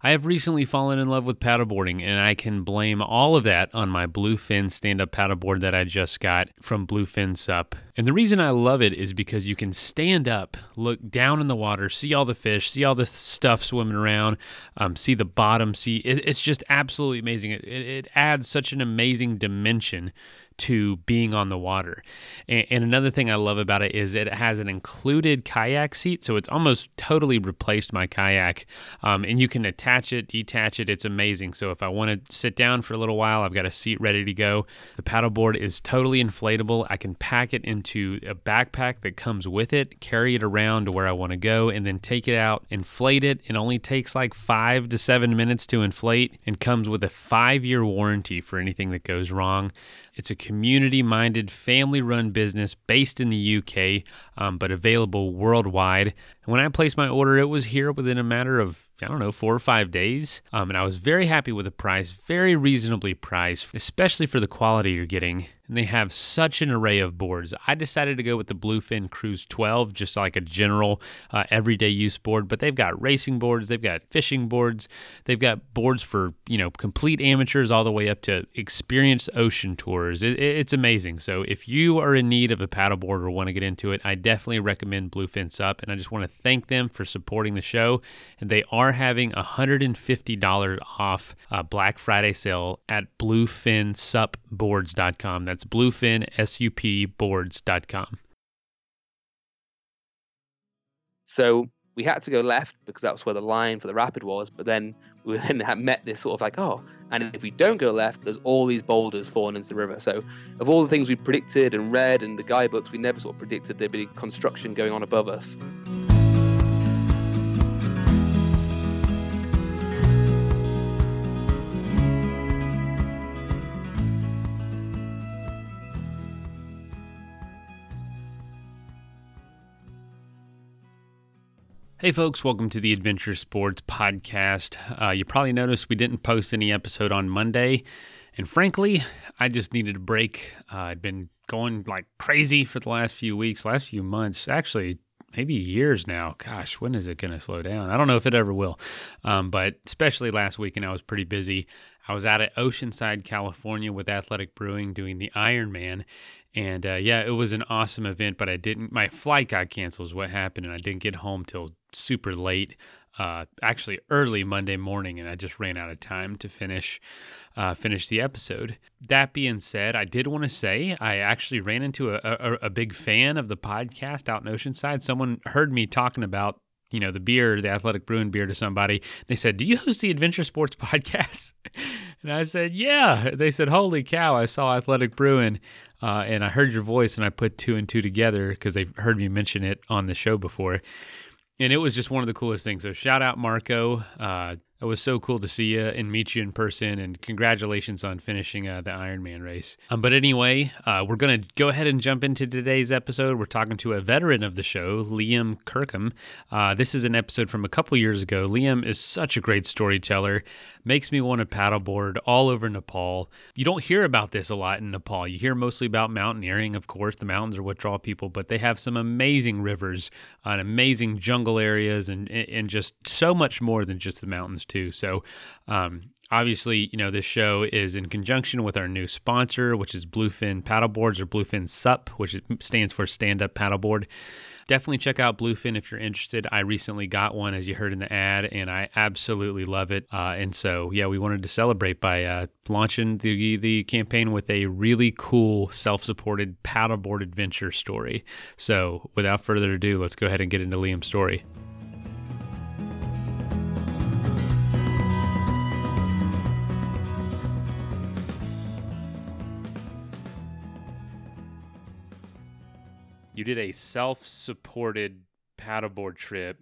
I have recently fallen in love with paddleboarding, and I can blame all of that on my Bluefin stand up paddleboard that I just got from Bluefin Sup. And the reason I love it is because you can stand up, look down in the water, see all the fish, see all the stuff swimming around, um, see the bottom, see it, it's just absolutely amazing. It, it adds such an amazing dimension to being on the water. And, and, another thing I love about it is it has an included kayak seat, so it's almost totally replaced my kayak. Um, and you can attach it, detach it. It's amazing. So if I want to sit down for a little while, I've got a seat ready to go. The paddleboard is totally inflatable. I can pack it into a backpack that comes with it, carry it around to where I want to go, and then take it out, inflate it. It only takes like five to seven minutes to inflate and comes with a five year warranty for anything that goes wrong. It's a community minded, family run business based in the UK, um, but available worldwide. And when I placed my order, it was here within a matter of I don't know, four or five days. Um, and I was very happy with the price, very reasonably priced, especially for the quality you're getting and they have such an array of boards. I decided to go with the Bluefin Cruise 12, just like a general uh, everyday use board, but they've got racing boards, they've got fishing boards, they've got boards for, you know, complete amateurs all the way up to experienced ocean tours. It, it's amazing. So if you are in need of a paddleboard or want to get into it, I definitely recommend Bluefin Sup, and I just want to thank them for supporting the show. And they are having a $150 off uh, Black Friday sale at bluefinsupboards.com. That's that's bluefinsupboards.com. So we had to go left because that was where the line for the rapid was. But then we then met this sort of like, oh, and if we don't go left, there's all these boulders falling into the river. So of all the things we predicted and read in the guidebooks, we never sort of predicted there'd be construction going on above us. Hey, folks, welcome to the Adventure Sports Podcast. Uh, you probably noticed we didn't post any episode on Monday. And frankly, I just needed a break. Uh, I'd been going like crazy for the last few weeks, last few months, actually, maybe years now. Gosh, when is it going to slow down? I don't know if it ever will. Um, but especially last weekend, I was pretty busy. I was out at Oceanside, California with Athletic Brewing doing the Ironman. And uh, yeah, it was an awesome event, but I didn't, my flight got canceled, is what happened. And I didn't get home till super late, uh, actually early Monday morning, and I just ran out of time to finish uh, finish the episode. That being said, I did want to say I actually ran into a, a, a big fan of the podcast out in Oceanside. Someone heard me talking about you know the beer, the Athletic Brewing beer to somebody. They said, "Do you host the Adventure Sports podcast?" and I said, "Yeah." They said, "Holy cow! I saw Athletic Brewing." Uh, and I heard your voice, and I put two and two together because they heard me mention it on the show before and it was just one of the coolest things. So shout out Marco. Uh, it was so cool to see you and meet you in person, and congratulations on finishing uh, the Ironman race. Um, but anyway, uh, we're going to go ahead and jump into today's episode. We're talking to a veteran of the show, Liam Kirkham. Uh, this is an episode from a couple years ago. Liam is such a great storyteller, makes me want to paddleboard all over Nepal. You don't hear about this a lot in Nepal. You hear mostly about mountaineering, of course. The mountains are what draw people, but they have some amazing rivers and amazing jungle areas, and and just so much more than just the mountains too. So, um, obviously, you know, this show is in conjunction with our new sponsor, which is Bluefin Paddleboards or Bluefin SUP, which stands for Stand Up Paddleboard. Definitely check out Bluefin if you're interested. I recently got one, as you heard in the ad, and I absolutely love it. Uh, and so, yeah, we wanted to celebrate by uh, launching the the campaign with a really cool self-supported paddleboard adventure story. So, without further ado, let's go ahead and get into Liam's story. You did a self-supported paddleboard trip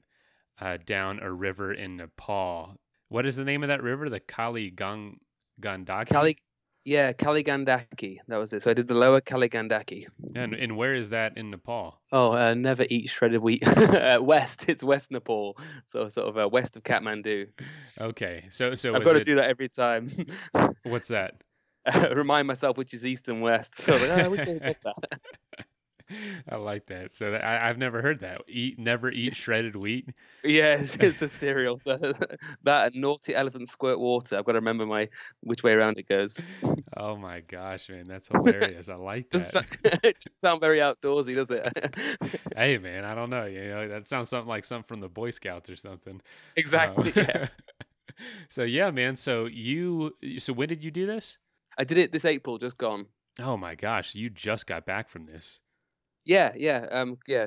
uh, down a river in Nepal. What is the name of that river? The Kali Gang Gandaki. Kali, yeah, Kali Gandaki. That was it. So I did the lower Kali Gandaki. And and where is that in Nepal? Oh, uh, never eat shredded wheat. uh, west, it's West Nepal, so sort of uh, west of Kathmandu. Okay, so so I've got to do that every time. What's that? remind myself which is east and west. So like, oh, which is that? I like that. So that, I, I've never heard that. Eat, never eat shredded wheat. Yes, it's a cereal. So that naughty elephant squirt water. I've got to remember my which way around it goes. Oh my gosh, man, that's hilarious. I like that. sound, it doesn't sound very outdoorsy, does it? hey, man, I don't know. You know, that sounds something like something from the Boy Scouts or something. exactly. Um, Yeah. so yeah, man. So you, so when did you do this? I did it this April, just gone. Oh my gosh, you just got back from this. Yeah, yeah, um, yeah.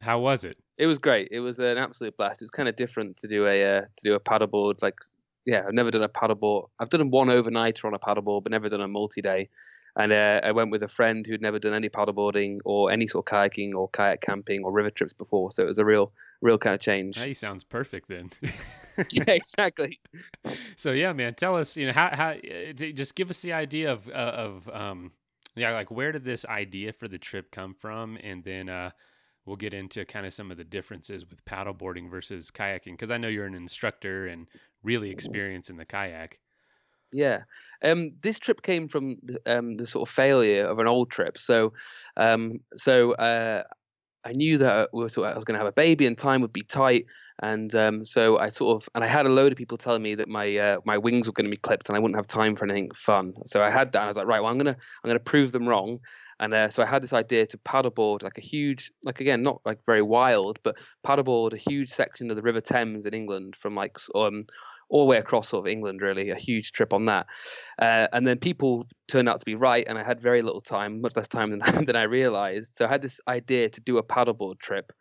How was it? It was great. It was an absolute blast. It's kind of different to do a uh, to do a paddleboard. Like, yeah, I've never done a paddleboard. I've done one overnighter on a paddleboard, but never done a multi-day. And uh, I went with a friend who'd never done any paddleboarding or any sort of kayaking or kayak camping or river trips before. So it was a real, real kind of change. Hey, sounds perfect then. yeah, exactly. so yeah, man, tell us, you know, how how uh, just give us the idea of uh, of um yeah, like where did this idea for the trip come from, and then uh we'll get into kind of some of the differences with paddleboarding versus kayaking because I know you're an instructor and really experienced in the kayak. Yeah. Um, this trip came from the, um, the sort of failure of an old trip. So, um, so uh, I knew that we were I was going to have a baby and time would be tight, and um, so I sort of and I had a load of people telling me that my uh, my wings were going to be clipped and I wouldn't have time for anything fun. So I had that. And I was like, right, well, I'm gonna I'm gonna prove them wrong. And uh, so I had this idea to paddleboard like a huge, like again, not like very wild, but paddleboard a huge section of the River Thames in England from like um all the way across sort of England, really, a huge trip on that. Uh, and then people turned out to be right, and I had very little time, much less time than, than I realized. So I had this idea to do a paddleboard trip.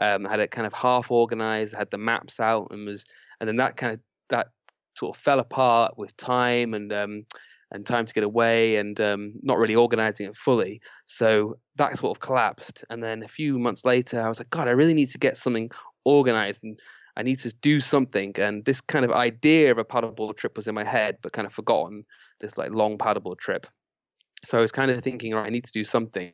Um, had it kind of half organized, had the maps out, and was, and then that kind of that sort of fell apart with time and um, and time to get away, and um, not really organizing it fully. So that sort of collapsed. And then a few months later, I was like, God, I really need to get something organized and I need to do something. And this kind of idea of a paddleboard trip was in my head, but kind of forgotten this like long paddleboard trip. So I was kind of thinking, right, I need to do something.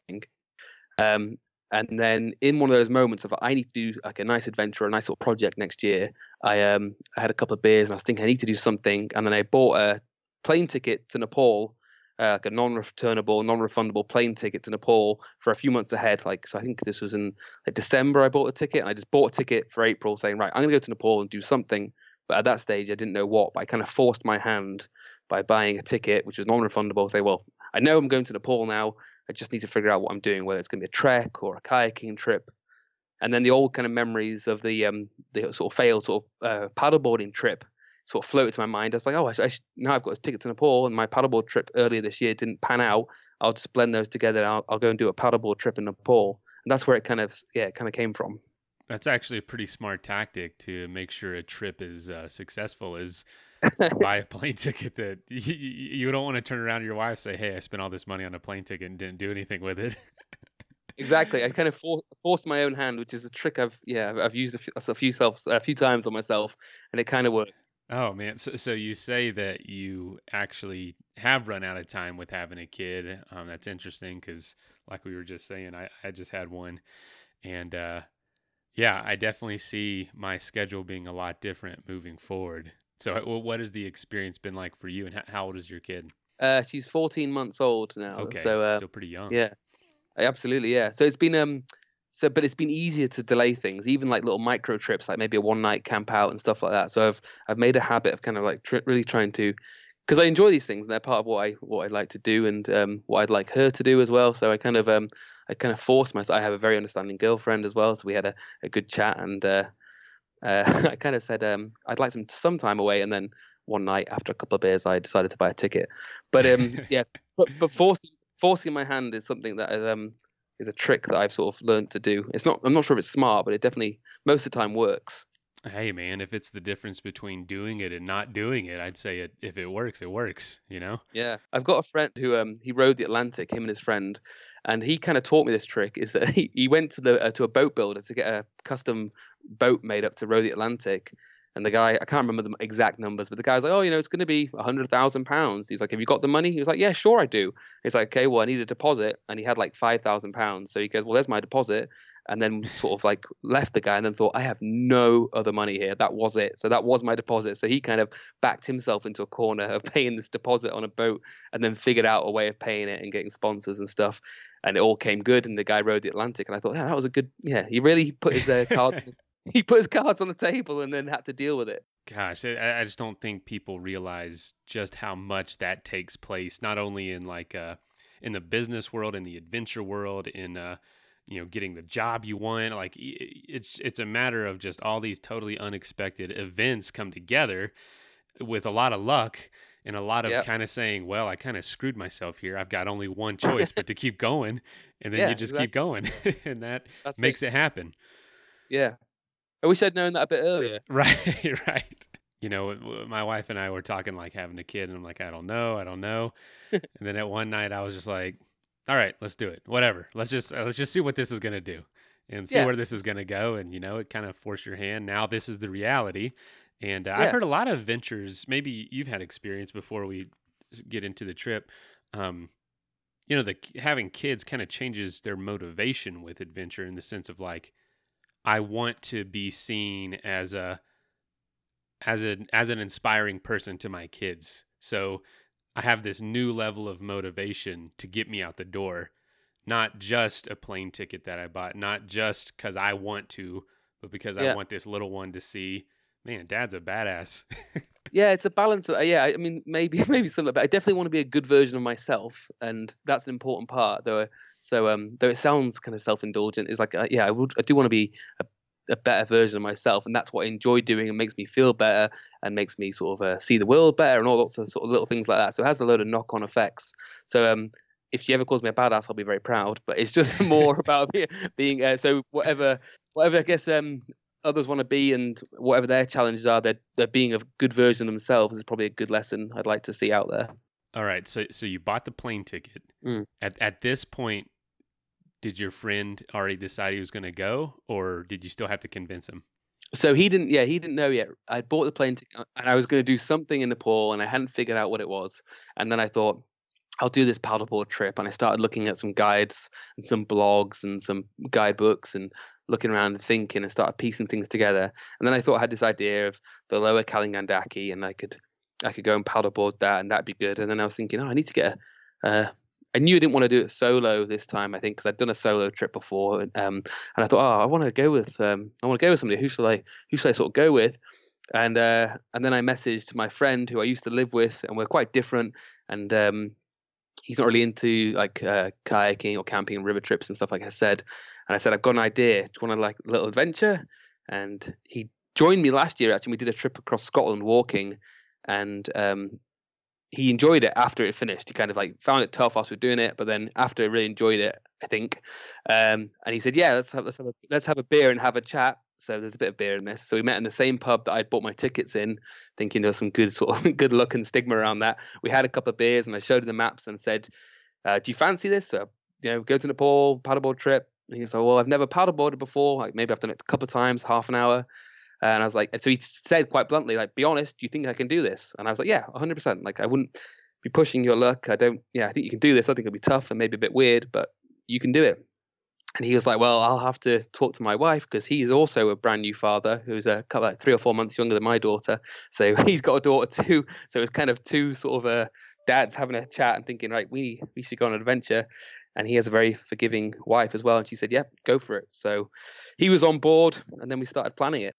Um, and then in one of those moments of I need to do like a nice adventure, a nice little project next year, I um I had a couple of beers and I was thinking I need to do something. And then I bought a plane ticket to Nepal, uh, like a non-returnable, non-refundable plane ticket to Nepal for a few months ahead. Like so, I think this was in like December. I bought a ticket and I just bought a ticket for April, saying right, I'm gonna go to Nepal and do something. But at that stage, I didn't know what. But I kind of forced my hand by buying a ticket, which was non-refundable. Say, well, I know I'm going to Nepal now. I just need to figure out what I'm doing, whether it's going to be a trek or a kayaking trip. And then the old kind of memories of the um the sort of failed sort of uh, paddleboarding trip sort of floated to my mind. I was like, oh, I, I now I've got a ticket to Nepal, and my paddleboard trip earlier this year didn't pan out. I'll just blend those together. I'll, I'll go and do a paddleboard trip in Nepal, and that's where it kind of yeah, it kind of came from. That's actually a pretty smart tactic to make sure a trip is uh, successful. Is buy a plane ticket that you, you don't want to turn around to your wife and say, "Hey, I spent all this money on a plane ticket and didn't do anything with it." Exactly. I kind of for, forced my own hand, which is a trick I've yeah I've used a few, a few self a few times on myself, and it kind of works. Oh man, so so you say that you actually have run out of time with having a kid. Um, that's interesting because, like we were just saying, I I just had one, and uh, yeah, I definitely see my schedule being a lot different moving forward. So, what has the experience been like for you, and how, old is your kid? Uh, she's 14 months old now, Okay, so uh, still pretty young. yeah, absolutely, yeah. So it's been um, so but it's been easier to delay things, even like little micro trips, like maybe a one night camp out and stuff like that. So I've I've made a habit of kind of like tr- really trying to, because I enjoy these things and they're part of what I what I like to do and um what I'd like her to do as well. So I kind of um I kind of forced myself. I have a very understanding girlfriend as well, so we had a, a good chat and uh, uh I kind of said um I'd like some some time away and then one night after a couple of beers I decided to buy a ticket. But um yeah, but but forcing forcing my hand is something that um is a trick that I've sort of learned to do. It's not I'm not sure if it's smart, but it definitely most of the time works. Hey man, if it's the difference between doing it and not doing it, I'd say it. If it works, it works. You know. Yeah, I've got a friend who um he rowed the Atlantic, him and his friend, and he kind of taught me this trick. Is that he, he went to the uh, to a boat builder to get a custom boat made up to row the Atlantic, and the guy I can't remember the exact numbers, but the guy's like, oh, you know, it's going to be a hundred thousand pounds. He's like, have you got the money? He was like, yeah, sure, I do. He's like, okay, well, I need a deposit, and he had like five thousand pounds. So he goes, well, there's my deposit, and then sort of like left the guy and then thought, I have no other money here. That was it. So that was my deposit. So he kind of backed himself into a corner of paying this deposit on a boat and then figured out a way of paying it and getting sponsors and stuff. And it all came good. And the guy rowed the Atlantic. And I thought, yeah, that was a good, yeah, he really put his uh, cards. he put his cards on the table and then had to deal with it. Gosh, I, I just don't think people realize just how much that takes place, not only in like uh, in the business world, in the adventure world, in uh, you know getting the job you want. Like it's it's a matter of just all these totally unexpected events come together with a lot of luck and a lot of yep. kind of saying, well, I kind of screwed myself here. I've got only one choice, but to keep going, and then yeah, you just exactly. keep going, and that That's makes it. it happen. Yeah, I wish I'd known that a bit earlier. Right, right. You know, my wife and I were talking like having a kid, and I'm like, I don't know, I don't know. and then at one night, I was just like, all right, let's do it. Whatever. Let's just uh, let's just see what this is gonna do, and see yeah. where this is gonna go. And you know, it kind of forced your hand. Now this is the reality. And uh, yeah. I've heard a lot of ventures. Maybe you've had experience before we get into the trip. Um, you know, the having kids kind of changes their motivation with adventure in the sense of like, I want to be seen as a as an as an inspiring person to my kids. So I have this new level of motivation to get me out the door, not just a plane ticket that I bought, not just cuz I want to, but because yeah. I want this little one to see, man, dad's a badass. yeah, it's a balance. Of, yeah, I mean, maybe maybe some, but I definitely want to be a good version of myself, and that's an important part. Though, so um, though it sounds kind of self-indulgent, it's like, uh, yeah, I would, I do want to be a a better version of myself, and that's what I enjoy doing and makes me feel better and makes me sort of uh, see the world better and all sorts of sort of little things like that. So it has a load of knock-on effects. So um, if she ever calls me a badass, I'll be very proud. But it's just more about being uh, so whatever whatever I guess um, others want to be and whatever their challenges are, they're they're being a good version of themselves is probably a good lesson I'd like to see out there. All right, so so you bought the plane ticket. Mm. At at this point, did your friend already decide he was going to go, or did you still have to convince him? So he didn't. Yeah, he didn't know yet. I bought the plane uh, and I was going to do something in Nepal, and I hadn't figured out what it was. And then I thought, I'll do this paddleboard trip, and I started looking at some guides and some blogs and some guidebooks, and looking around and thinking, and started piecing things together. And then I thought I had this idea of the lower Kali Gandaki, and I could I could go and paddleboard that, and that'd be good. And then I was thinking, oh, I need to get a, uh, I knew I didn't want to do it solo this time. I think because I'd done a solo trip before, um, and I thought, oh, I want to go with, um, I want to go with somebody. Who should I, who should I sort of go with? And uh, and then I messaged my friend who I used to live with, and we're quite different. And um, he's not really into like uh, kayaking or camping and river trips and stuff, like I said. And I said, I've got an idea. Do you want to like a little adventure? And he joined me last year. Actually, we did a trip across Scotland walking, and um, he enjoyed it after it finished. He kind of like found it tough whilst we were doing it, but then after he really enjoyed it, I think. Um, and he said, "Yeah, let's have let's have a, let's have a beer and have a chat." So there's a bit of beer in this. So we met in the same pub that I'd bought my tickets in, thinking there was some good sort of good luck and stigma around that. We had a couple of beers, and I showed him the maps and said, uh, "Do you fancy this? So, you know, go to Nepal paddleboard trip." And he's like, "Well, I've never paddleboarded before. Like maybe I've done it a couple of times, half an hour." And I was like, so he said quite bluntly, like, be honest, do you think I can do this? And I was like, yeah, 100%. Like, I wouldn't be pushing your luck. I don't, yeah, I think you can do this. I think it'll be tough and maybe a bit weird, but you can do it. And he was like, well, I'll have to talk to my wife because he's also a brand new father who's a couple, like three or four months younger than my daughter. So he's got a daughter too. So it's kind of two sort of uh, dads having a chat and thinking, right, we, we should go on an adventure and he has a very forgiving wife as well. And she said, "Yep, yeah, go for it." So he was on board, and then we started planning it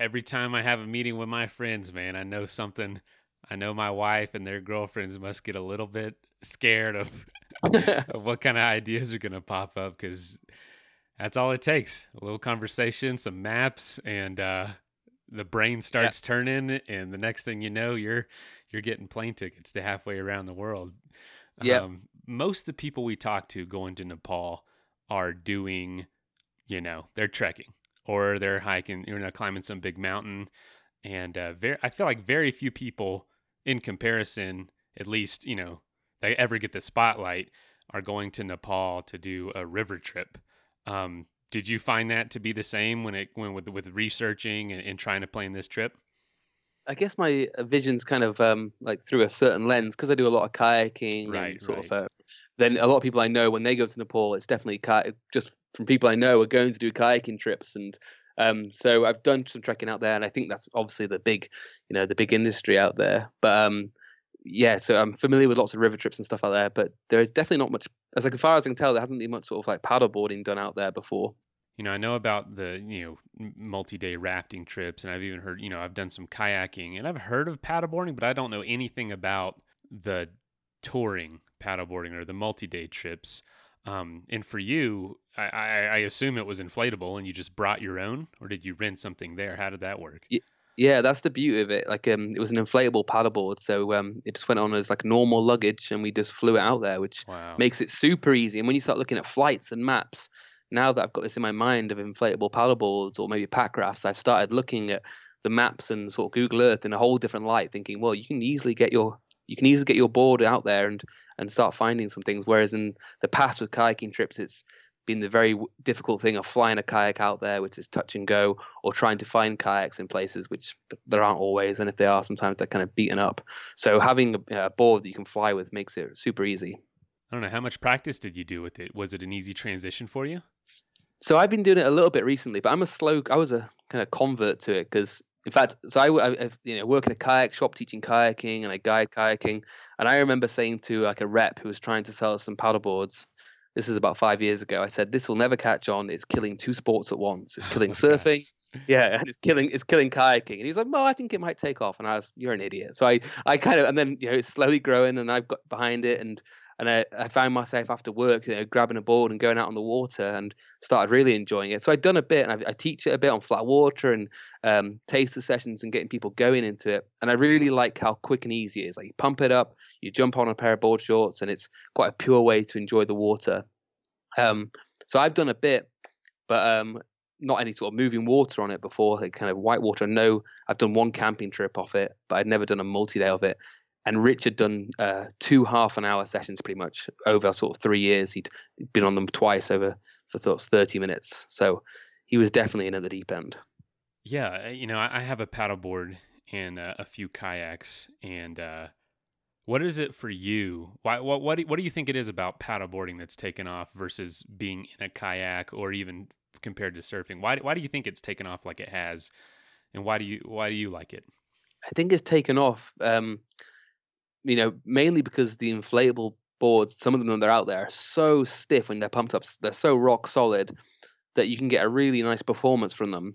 every time I have a meeting with my friends, man, I know something. I know my wife and their girlfriends must get a little bit scared of, of what kind of ideas are going to pop up because that's all it takes a little conversation, some maps, and uh, the brain starts yeah. turning. And the next thing you know, you're you're getting plane tickets to halfway around the world. Yeah. Um, most of the people we talk to going to Nepal are doing, you know, they're trekking or they're hiking, you know, climbing some big mountain. And uh, very, I feel like very few people, in comparison, at least, you know, they ever get the spotlight, are going to Nepal to do a river trip. Um, did you find that to be the same when it when with with researching and, and trying to plan this trip? I guess my vision's kind of um, like through a certain lens because I do a lot of kayaking right, and sort right. of uh, then a lot of people I know when they go to Nepal, it's definitely just from people I know are going to do kayaking trips and um, so I've done some trekking out there, and I think that's obviously the big, you know, the big industry out there. But um, yeah, so I'm familiar with lots of river trips and stuff out there, but there is definitely not much. As like, as far as I can tell, there hasn't been much sort of like paddleboarding done out there before. You know, I know about the you know multi-day rafting trips, and I've even heard you know I've done some kayaking, and I've heard of paddleboarding, but I don't know anything about the touring paddleboarding or the multi-day trips. Um, and for you, I, I, I, assume it was inflatable, and you just brought your own, or did you rent something there? How did that work? Yeah, that's the beauty of it. Like, um, it was an inflatable paddleboard, so um, it just went on as like normal luggage, and we just flew it out there, which wow. makes it super easy. And when you start looking at flights and maps, now that I've got this in my mind of inflatable paddleboards or maybe pack rafts, I've started looking at the maps and sort of Google Earth in a whole different light, thinking, well, you can easily get your you can easily get your board out there and and start finding some things. Whereas in the past with kayaking trips, it's been the very difficult thing of flying a kayak out there, which is touch and go, or trying to find kayaks in places which there aren't always, and if they are, sometimes they're kind of beaten up. So having a, a board that you can fly with makes it super easy. I don't know how much practice did you do with it. Was it an easy transition for you? So I've been doing it a little bit recently, but I'm a slow. I was a kind of convert to it because in fact, so I, I, you know work in a kayak shop teaching kayaking and I guide kayaking, and I remember saying to like a rep who was trying to sell us some paddleboards, this is about five years ago. I said this will never catch on. It's killing two sports at once. It's killing surfing, yeah, and it's killing it's killing kayaking. And he was like, "Well, I think it might take off." And I was, "You're an idiot." So I I kind of and then you know it's slowly growing, and I've got behind it, and and I, I found myself after work, you know, grabbing a board and going out on the water and started really enjoying it. So I'd done a bit, and I, I teach it a bit on flat water and um, taster sessions and getting people going into it. And I really like how quick and easy it is. Like you pump it up, you jump on a pair of board shorts, and it's quite a pure way to enjoy the water. Um, so I've done a bit, but um, not any sort of moving water on it before, like kind of whitewater. No, I've done one camping trip off it, but I'd never done a multi-day of it and Rich had done uh, two half an hour sessions pretty much over sort of three years. He'd been on them twice over for thoughts 30 minutes. So he was definitely in at the deep end. Yeah, you know, I have a paddleboard and uh, a few kayaks. And uh, what is it for you? Why, what, what do, what do you think it is about paddleboarding that's taken off versus being in a kayak or even compared to surfing? Why, why do you think it's taken off like it has? And why do you why do you like it? I think it's taken off. Um, you know, mainly because the inflatable boards, some of them that are out there, are so stiff when they're pumped up. They're so rock solid that you can get a really nice performance from them.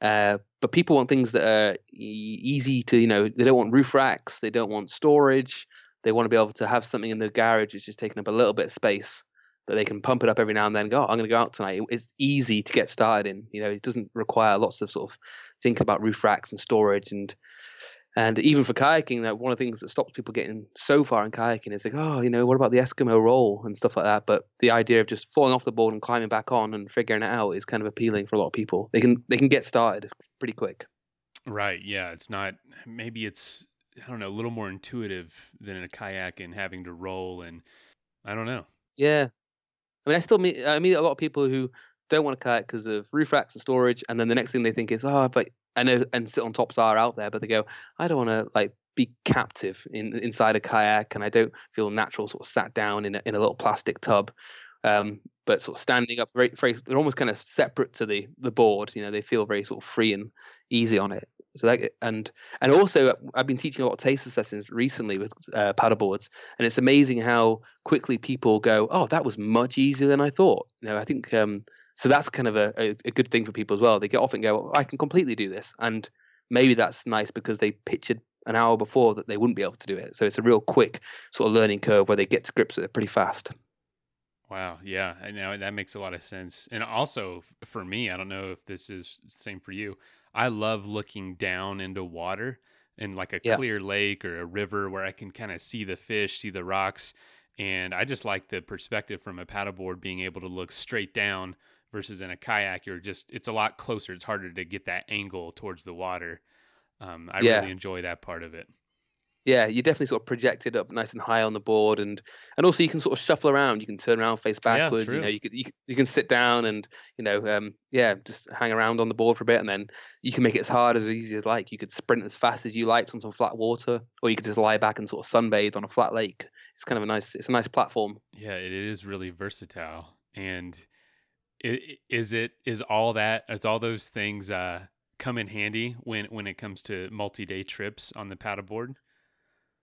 Uh, but people want things that are e- easy to, you know, they don't want roof racks, they don't want storage, they want to be able to have something in the garage that's just taking up a little bit of space that they can pump it up every now and then. go, oh, I'm going to go out tonight. It's easy to get started in. You know, it doesn't require lots of sort of thinking about roof racks and storage and and even for kayaking, that one of the things that stops people getting so far in kayaking is like, oh, you know, what about the Eskimo roll and stuff like that. But the idea of just falling off the board and climbing back on and figuring it out is kind of appealing for a lot of people. They can they can get started pretty quick. Right. Yeah. It's not. Maybe it's I don't know a little more intuitive than in a kayak and having to roll and I don't know. Yeah. I mean, I still meet I meet a lot of people who don't want to kayak because of roof racks and storage, and then the next thing they think is, oh, but and and sit on tops are out there, but they go, I don't want to like be captive in inside a kayak, and I don't feel natural sort of sat down in a, in a little plastic tub. Um, but sort of standing up, very, very, they're almost kind of separate to the the board. You know, they feel very sort of free and easy on it. So that and and also I've been teaching a lot of taster sessions recently with uh, paddleboards, and it's amazing how quickly people go, "Oh, that was much easier than I thought." You know, I think um, so that's kind of a, a, a, good thing for people as well. They get off and go, I can completely do this. And maybe that's nice because they pictured an hour before that they wouldn't be able to do it. So it's a real quick sort of learning curve where they get to grips with it pretty fast. Wow. Yeah. I know that makes a lot of sense. And also for me, I don't know if this is the same for you. I love looking down into water in like a yeah. clear lake or a river where I can kind of see the fish, see the rocks. And I just like the perspective from a paddleboard being able to look straight down versus in a kayak you're just it's a lot closer it's harder to get that angle towards the water um, i yeah. really enjoy that part of it yeah you definitely sort of project it up nice and high on the board and and also you can sort of shuffle around you can turn around face backwards yeah, you know you can, you, you can sit down and you know um, yeah just hang around on the board for a bit and then you can make it as hard as easy as like you could sprint as fast as you liked on some flat water or you could just lie back and sort of sunbathe on a flat lake it's kind of a nice it's a nice platform. Yeah, it is really versatile. And is it is all that is all those things uh come in handy when when it comes to multi-day trips on the paddleboard?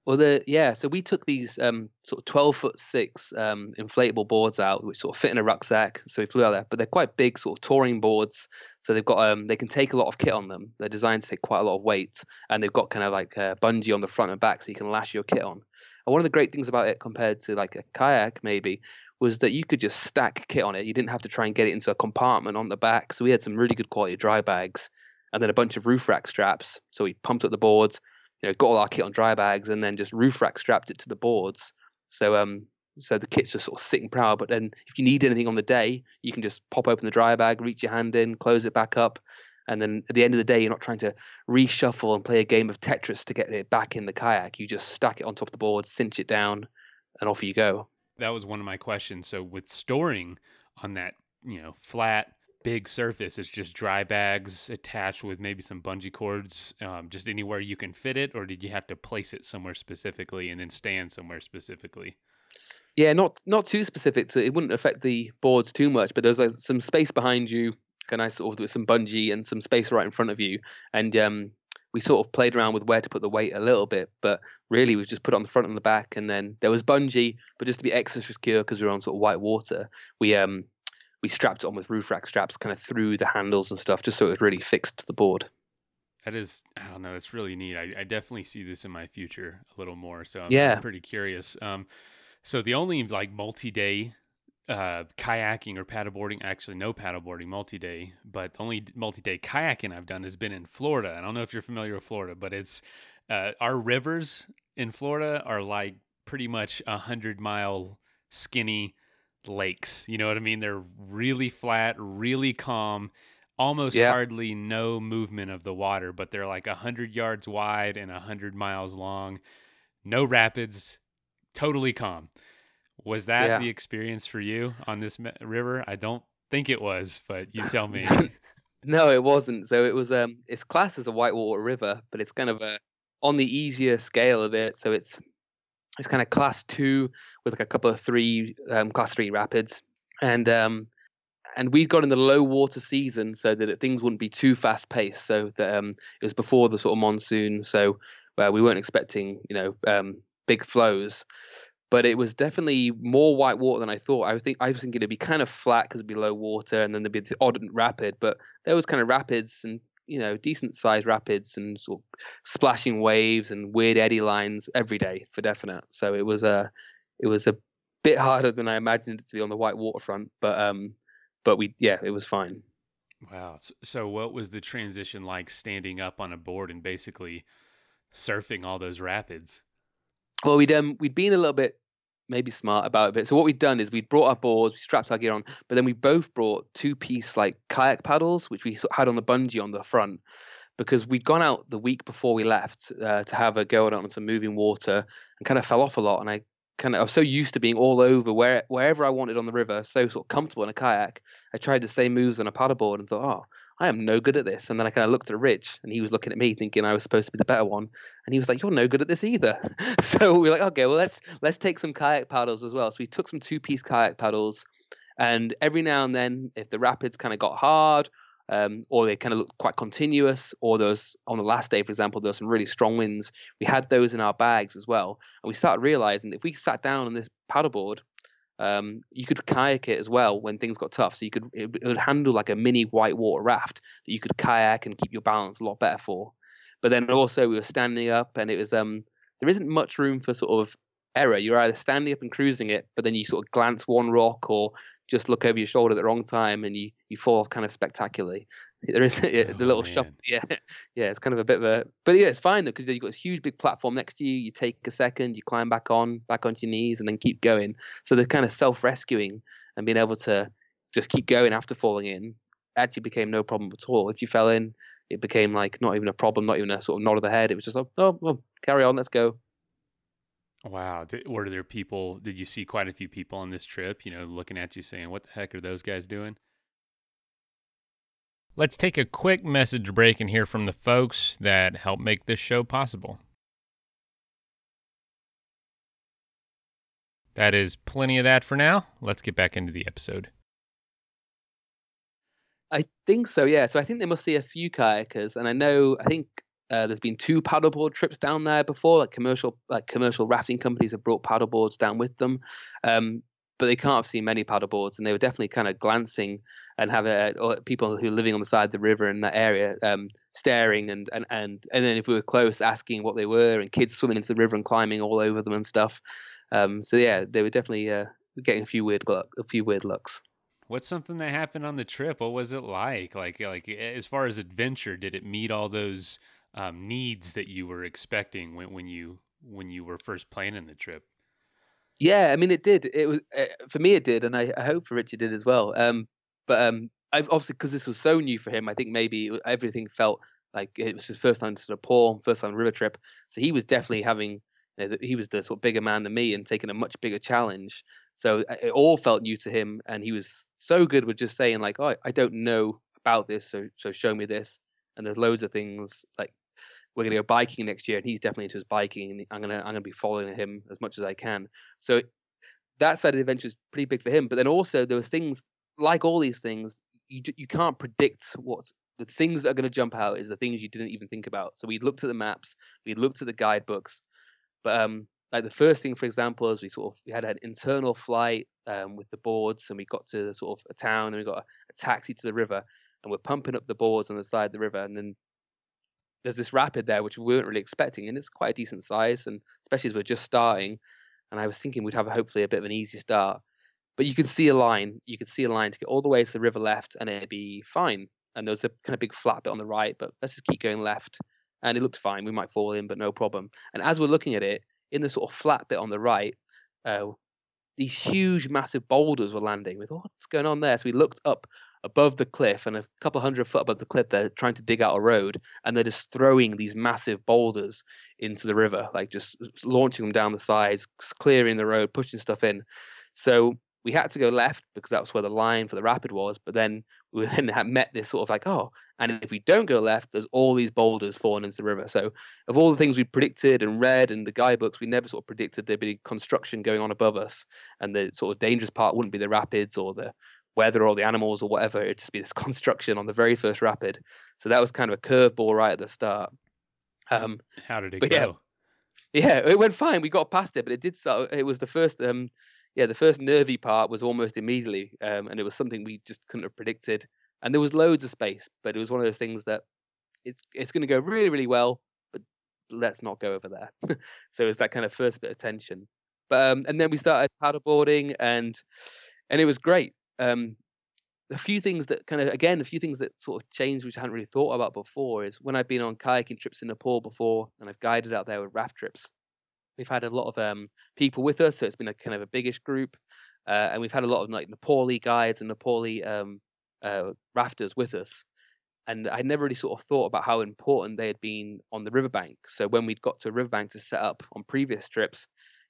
Well, the yeah, so we took these um, sort of twelve foot six um, inflatable boards out, which sort of fit in a rucksack. So we flew out there, but they're quite big, sort of touring boards. So they've got um, they can take a lot of kit on them. They're designed to take quite a lot of weight, and they've got kind of like a bungee on the front and back, so you can lash your kit on. And one of the great things about it compared to like a kayak maybe was that you could just stack kit on it. You didn't have to try and get it into a compartment on the back. So we had some really good quality dry bags, and then a bunch of roof rack straps. So we pumped up the boards you know, got all our kit on dry bags and then just roof rack strapped it to the boards. So um so the kit's just sort of sitting proud. But then if you need anything on the day, you can just pop open the dry bag, reach your hand in, close it back up. And then at the end of the day, you're not trying to reshuffle and play a game of Tetris to get it back in the kayak. You just stack it on top of the board, cinch it down, and off you go. That was one of my questions. So with storing on that, you know, flat big surface. It's just dry bags attached with maybe some bungee cords, um, just anywhere you can fit it, or did you have to place it somewhere specifically and then stand somewhere specifically? Yeah, not not too specific. So it wouldn't affect the boards too much, but there's like some space behind you, kind of sort of with some bungee and some space right in front of you, and um, we sort of played around with where to put the weight a little bit, but really we just put it on the front and the back, and then there was bungee, but just to be extra secure because we were on sort of white water, we um we strapped it on with roof rack straps kind of through the handles and stuff, just so it was really fixed to the board. That is, I don't know, it's really neat. I, I definitely see this in my future a little more. So I'm, Yeah. I'm pretty curious. Um, so the only like multi-day uh, kayaking or paddleboarding, actually no paddleboarding, multi-day, but the only multi-day kayaking I've done has been in Florida. I don't know if you're familiar with Florida, but it's uh, our rivers in Florida are like pretty much a hundred mile skinny lakes. You know what I mean? They're really flat, really calm, almost Yeah. hardly no movement of the water, but they're like a hundred yards wide and a hundred miles long. No rapids, totally calm. Was that Yeah. the experience for you on this me- river? I don't think it was, but you tell me. No, it wasn't. So it was um it's classed as a whitewater river, but it's kind of a on the easier scale of it. So it's it's kind of class two with like a couple of three um, class three rapids, and um and we got in the low water season so that it, things wouldn't be too fast paced. So that um it was before the sort of monsoon, so uh, we weren't expecting you know um big flows. But it was definitely more white water than I thought. I was think I was thinking it'd be kind of flat because it'd be low water, and then there'd be the odd rapid. But there was kind of rapids and you know decent sized rapids and sort of splashing waves and weird eddy lines every day for definite. So it was a it was a bit harder than I imagined it to be on the white waterfront, but um but we yeah it was fine. Wow. So what was the transition like standing up on a board and basically surfing all those rapids? Well, we'd um we'd been a little bit maybe smart about it. So what we'd done is we'd brought our boards, we strapped our gear on, but then we both brought two piece like kayak paddles, which we had on the bungee on the front, because we'd gone out the week before we left uh, to have a go on some moving water and kind of fell off a lot. And I kind of I was so used to being all over where wherever I wanted on the river, so sort of comfortable in a kayak. I tried the same moves on a paddleboard and thought, oh, I am no good at this. And then I kind of looked at Rich, and he was looking at me, thinking I was supposed to be the better one. And he was like, "You're no good at this either." so we are like, "Okay, well let's let's take some kayak paddles as well." So we took some two-piece kayak paddles, and every now and then, if the rapids kind of got hard, um, or they kind of looked quite continuous, or was on the last day, for example, there were some really strong winds. We had those in our bags as well, and we started realizing if we sat down on this paddleboard um, you could kayak it as well when things got tough. So you could it, would handle like a mini whitewater raft that you could kayak and keep your balance a lot better for. But then also we were standing up, and it was um there isn't much room for sort of error. You're either standing up and cruising it, but then you sort of glance one rock or just look over your shoulder at the wrong time, and you you fall off kind of spectacularly. There is yeah, the Oh, little man. shuffle. Yeah, yeah, it's kind of a bit of a, but yeah, it's fine though because you've got this huge big platform next to you. You take a second, you climb back on, back onto your knees, and then keep going. So the kind of self-rescuing and being able to just keep going after falling in actually became no problem at all. If you fell in, it became like not even a problem, not even a sort of nod of the head. It was just like, oh, well, carry on, let's go. Wow. Did, were there people, did you see quite a few people on this trip, you know, looking at you saying, what the heck are those guys doing? Let's take a quick message break and hear from the folks that help make this show possible. That is plenty of that for now. Let's get back into the episode. I think so, yeah. So I think they must see a few kayakers, and I know I think uh, there's been two paddleboard trips down there before. Like commercial, like commercial rafting companies have brought paddleboards down with them, um, but they can't have seen many paddleboards, and they were definitely kind of glancing and have a, or people who are living on the side of the river in that area, um, staring and and and and then if we were close, asking what they were, and kids swimming into the river and climbing all over them and stuff. Um, so yeah, they were definitely uh, getting a few weird look, a few weird looks. What's something that happened on the trip? What was it like? Like like as far as adventure, did it meet all those um, needs that you were expecting when when you when you were first planning the trip? Yeah, I mean it did. It was uh, for me it did, and I, I hope for Richard did as well. Um, but um, I've obviously because this was so new for him, I think maybe everything felt like it was his first time to Nepal, first time river trip. So he was definitely having you know, he was the sort of bigger man than me and taking a much bigger challenge. So uh, it all felt new to him, and he was so good with just saying like, "Oh, I don't know about this, so so show me this." And there's loads of things like we're gonna go biking next year, and he's definitely into his biking, and I'm gonna I'm gonna be following him as much as I can. So that side of the adventure is pretty big for him. But then also there was things like all these things, you you can't predict what's the things that are going to jump out is the things you didn't even think about. So we looked at the maps, we looked at the guidebooks, but um, like the first thing, for example, is we sort of we had an internal flight um, with the boards, and we got to sort of a town, and we got a, a, taxi to the river, and we're pumping up the boards on the side of the river, and then there's this rapid there which we weren't really expecting, and it's quite a decent size, and especially as we're just starting, and I was thinking we'd have hopefully a bit of an easy start, but you could see a line, you could see a line to get all the way to the river left, and it'd be fine, and there was a kind of big flat bit on the right, but let's just keep going left and it looked fine. We might fall in, but no problem. And as we're looking at it, in the sort of flat bit on the right, uh, these huge, massive boulders were landing. We thought, what's going on there? So we looked up above the cliff, and a couple hundred foot above the cliff, they're trying to dig out a road, and they're just throwing these massive boulders into the river, like just launching them down the sides, clearing the road, pushing stuff in. So we had to go left because that was where the line for the rapid was. But then we then had met this sort of like, oh, and if we don't go left, there's all these boulders falling into the river. So of all the things we predicted and read in the guidebooks, we never sort of predicted there'd be construction going on above us, and the sort of dangerous part wouldn't be the rapids or the weather or the animals or whatever. It'd just be this construction on the very first rapid. So that was kind of a curveball right at the start. Um, How did it go? Yeah, yeah, it went fine. We got past it, but it did. Start, it was the first um, yeah, the first nervy part was almost immediately, um, and it was something we just couldn't have predicted. And there was loads of space, but it was one of those things that it's it's going to go really really well, but let's not go over there. so it was that kind of first bit of tension. But um, and then we started paddleboarding, and and it was great. Um, a few things that kind of again a few things that sort of changed which I hadn't really thought about before is when I've been on kayaking trips in Nepal before and I've guided out there with raft trips We've had a lot of um, people with us, so it's been a kind of a biggish group, uh, and we've had a lot of like Nepali guides and Nepali um, uh, rafters with us. And I never really sort of thought about how important they had been on the riverbank. So when we'd got to a riverbank to set up on previous trips,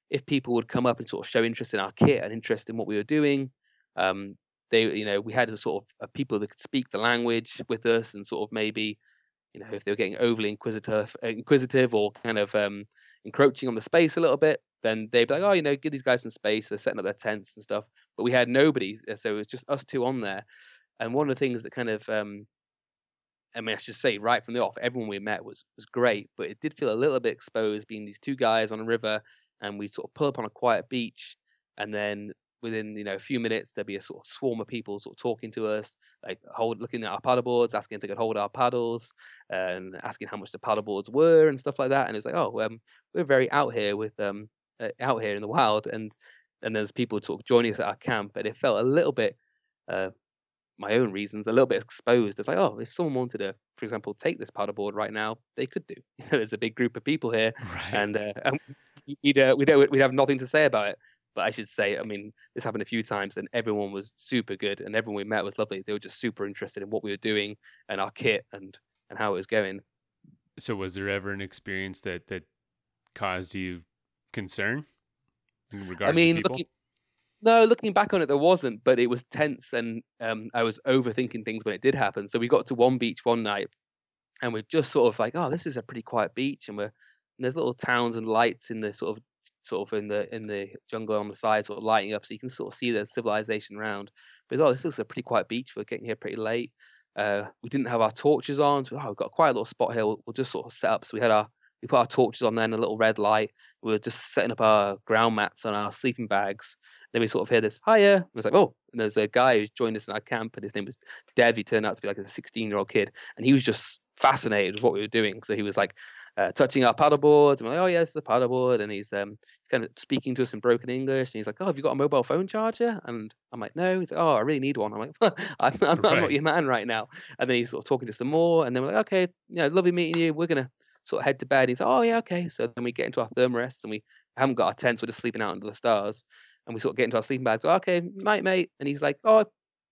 if people would come up and sort of show interest in our kit and interest in what we were doing, um, they, you know, we had a sort of uh, people that could speak the language with us and sort of maybe, you know, if they were getting overly inquisitive, inquisitive or kind of um, encroaching on the space a little bit, then they'd be like, oh, you know, give these guys some space. They're setting up their tents and stuff. But we had nobody, uh, so it was just us two on there. And one of the things that kind of, um, I mean, I should say right from the off, everyone we met was was great, but it did feel a little bit exposed being these two guys on a river, and we sort of pull up on a quiet beach, and then within you know a few minutes there'd be a sort of swarm of people sort of talking to us like hold looking at our paddleboards asking if they could hold our paddles and asking how much the paddleboards were and stuff like that. And it was like oh um, we're very out here with um uh, out here in the wild. And and there's people sort of joining us at our camp and it felt a little bit uh my own reasons a little bit exposed of like oh if someone wanted to for example take this paddleboard right now they could do. You know, there's a big group of people here right. and, uh, and we'd, uh, we'd, we'd have nothing to say about it but I should say, I mean, this happened a few times, and everyone was super good, and everyone we met was lovely. They were just super interested in what we were doing and our kit and and how it was going. So, was there ever an experience that that caused you concern in regards I mean, to people? Looking, no, looking back on it, there wasn't, but it was tense, and um, I was overthinking things when it did happen. So we got to one beach one night, and we're just sort of like, oh, this is a pretty quiet beach, and we're and there's little towns and lights in the sort of sort of in the in the jungle on the side, sort of lighting up, so you can sort of see the civilization around. But oh, this looks a pretty quiet beach. We're getting here pretty late. Uh, we didn't have our torches on, so oh, we've got quite a little spot here. We'll, we'll just sort of set up. So we had our we put our torches on then a little red light. We were just setting up our ground mats on our sleeping bags. Then we sort of hear this hiya. It was like, oh, and there's a guy who's joined us in our camp, and his name was Dev. He turned out to be like a 16 year old kid, and he was just fascinated with what we were doing. So he was like uh, touching our paddleboards, and we're like, oh yeah, this is a paddleboard, and he's um kind of speaking to us in broken English, and he's like, oh, have you got a mobile phone charger? And I'm like, no. He's like, oh, I really need one. I'm like, I'm, I'm, right. I'm not your man right now. And then he's sort of talking to some more, and then we're like, okay, you know, lovely meeting you. We're gonna sort of head to bed. And He's like, oh yeah, okay. So then we get into our thermarests and we haven't got our tents. We're just sleeping out under the stars. And we sort of get into our sleeping bags. Oh, okay, night, mate. And he's like, oh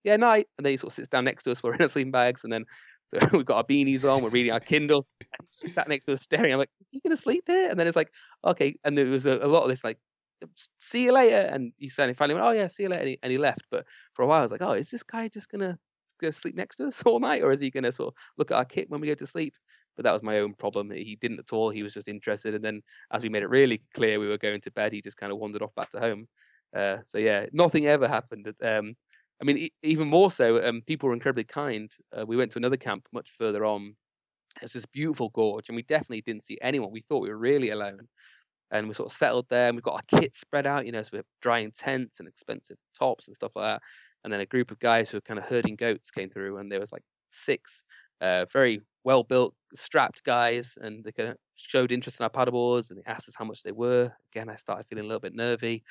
yeah, night. And then he sort of sits down next to us. We're in our sleeping bags. And then so we've got our beanies on. We're reading our Kindles. And he sat next to us staring. I'm like, is he gonna sleep here? And then it's like, okay. And there was a, a lot of this like, see you later. And he said, finally went, oh yeah, see you later. And he, and he left. But for a while, I was like, oh, is this guy just gonna gonna sleep next to us all night, or is he gonna sort of look at our kit when we go to sleep? but that was my own problem. He didn't at all. He was just interested, and then as we made it really clear we were going to bed, he just kind of wandered off back to home. Uh, so yeah, nothing ever happened. Um, I mean, e- even more so, um, people were incredibly kind. Uh, we went to another camp much further on. It's this beautiful gorge, and we definitely didn't see anyone. We thought we were really alone, and we sort of settled there. And we got our kit spread out, you know, so we're drying tents and expensive tops and stuff like that. And then a group of guys who were kind of herding goats came through, and there was like six uh, very well built, strapped guys, and they kind of showed interest in our paddleboards and they asked us how much they were. Again, I started feeling a little bit nervy,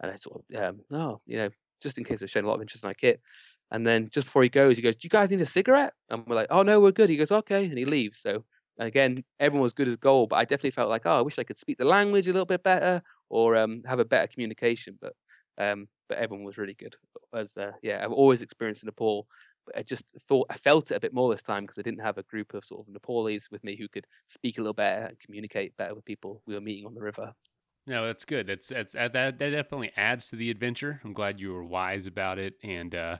and I sort of, um, oh, you know, just in case they're showing a lot of interest in our kit. And then just before he goes, he goes, "Do you guys need a cigarette?" And we're like, "Oh no, we're good." He goes, "Okay," and he leaves. So again, everyone was good as gold, but I definitely felt like, oh, I wish I could speak the language a little bit better or um, have a better communication. But um, but everyone was really good. As uh, yeah, I've always experienced Nepal I just thought I felt it a bit more this time because I didn't have a group of sort of Nepalese with me who could speak a little better and communicate better with people we were meeting on the river. No, that's good. That's that's that that definitely adds to the adventure. I'm glad you were wise about it and uh,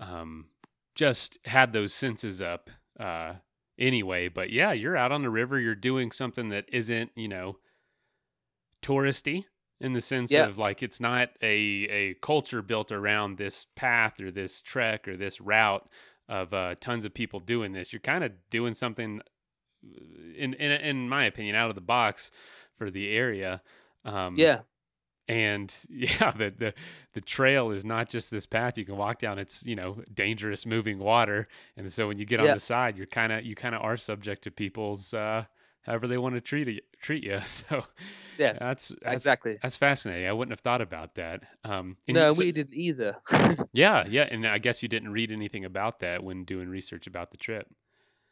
um, just had those senses up uh, anyway. But yeah, you're out on the river. You're doing something that isn't you know touristy in the sense yeah. of like it's not a a culture built around this path or this trek or this route of uh, tons of people doing this. You're kind of doing something, uh, in, in in my opinion, out of the box for the area. Um, yeah. And yeah, the, the the trail is not just this path you can walk down. It's you know dangerous moving water, and so when you get on the side, you're kind of you kind of are subject to people's uh, however they want to treat you, treat you. So yeah, that's, that's, exactly that's fascinating. I wouldn't have thought about that. Um, no, so, we didn't either. yeah, yeah, and I guess you didn't read anything about that when doing research about the trip.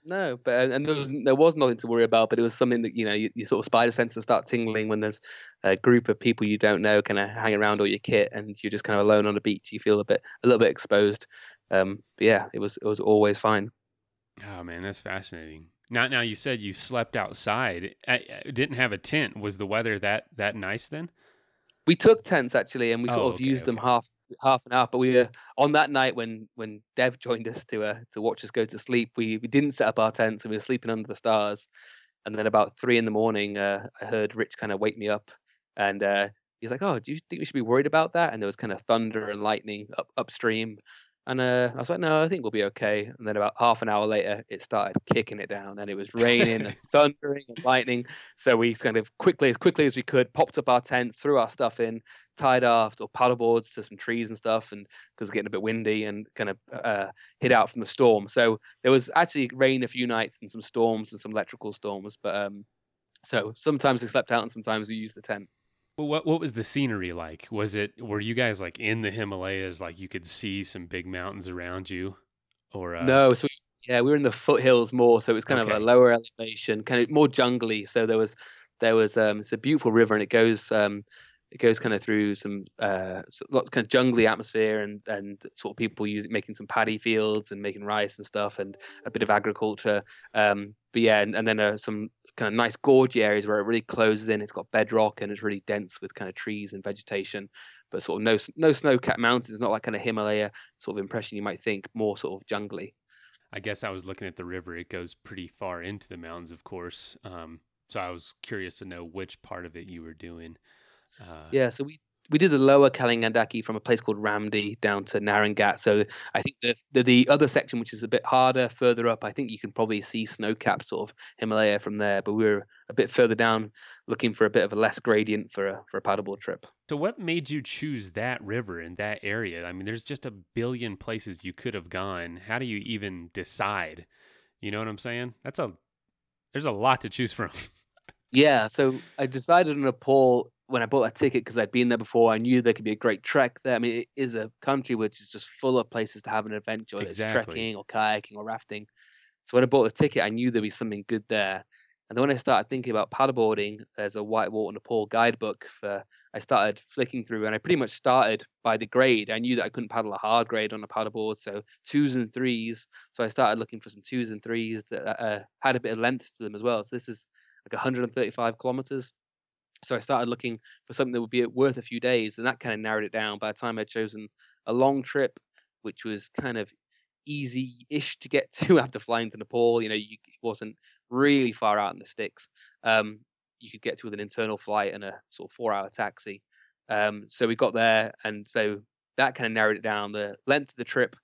No, but and there was there was nothing to worry about, but it was something that you know you, your sort of spider senses start tingling when there's a group of people you don't know kind of hang around all your kit and you're just kind of alone on a beach. You feel a bit a little bit exposed. Um, but yeah, it was it was always fine. Oh man, that's fascinating. Now, now you said you slept outside. I, I didn't have a tent. Was the weather that that nice then? We took tents actually, and we sort oh, of okay, used okay. them half half an hour. But we were on that night when when Dev joined us to uh, to watch us go to sleep. We we didn't set up our tents, and we were sleeping under the stars. And then about three in the morning, uh, I heard Rich kind of wake me up, and uh, he's like, "Oh, do you think we should be worried about that?" And there was kind of thunder and lightning up upstream. And uh, I was like, no, I think we'll be okay. And then about half an hour later, it started kicking it down, and it was raining and thundering and lightning. So we kind of quickly, as quickly as we could, popped up our tents, threw our stuff in, tied our or paddle boards to some trees and stuff, and because it's getting a bit windy, and kind of uh, hid out from the storm. So there was actually rain a few nights and some storms and some electrical storms. But um, so sometimes we slept out, and sometimes we used the tent what what was the scenery like? Was it were you guys like in the Himalayas, like you could see some big mountains around you, or uh... no? So we, yeah, we were in the foothills more, so it was kind okay. of a lower elevation, kind of more jungly. So there was there was um, it's a beautiful river, and it goes um, it goes kind of through some uh, lots kind of jungly atmosphere, and and sort of people using making some paddy fields and making rice and stuff, and a bit of agriculture. Um, but yeah, and, and then uh, some kind of nice gorgy areas where it really closes in. It's got bedrock and it's really dense with kind of trees and vegetation, but sort of no no snow-capped mountains. It's not like kind of Himalaya sort of impression you might think. More sort of jungly. I guess I was looking at the river. It goes pretty far into the mountains, of course. Um, so I was curious to know which part of it you were doing. Uh, Yeah, so we we did the lower Kali Gandaki from a place called Ramdi down to Narangat. So I think the, the the other section, which is a bit harder, further up, I think you can probably see snow-capped sort of Himalaya from there. But we were a bit further down, looking for a bit of a less gradient for a for a paddleboard trip. So, what made you choose that river in that area? I mean, there's just a billion places you could have gone. How do you even decide? You know what I'm saying? That's a there's a lot to choose from. Yeah, so I decided on Nepal when I bought that ticket because I'd been there before. I knew there could be a great trek there. I mean, it is a country which is just full of places to have an adventure, whether Exactly. it's trekking or kayaking or rafting. So when I bought the ticket, I knew there'd be something good there. And then when I started thinking about paddleboarding, there's a Whitewater Nepal guidebook for. I started flicking through, and I pretty much started by the grade. I knew that I couldn't paddle a hard grade on a paddleboard, so twos and threes. So I started looking for some twos and threes that uh, had a bit of length to them as well. So this is like 135 kilometers. So I started looking for something that would be worth a few days, and that kind of narrowed it down. By the time I'd chosen a long trip, which was kind of easy-ish to get to after flying to Nepal, you know, you, it wasn't really far out in the sticks. Um, you could get to with an internal flight and a sort of four-hour taxi. Um, so we got there, and so that kind of narrowed it down. The length of the trip,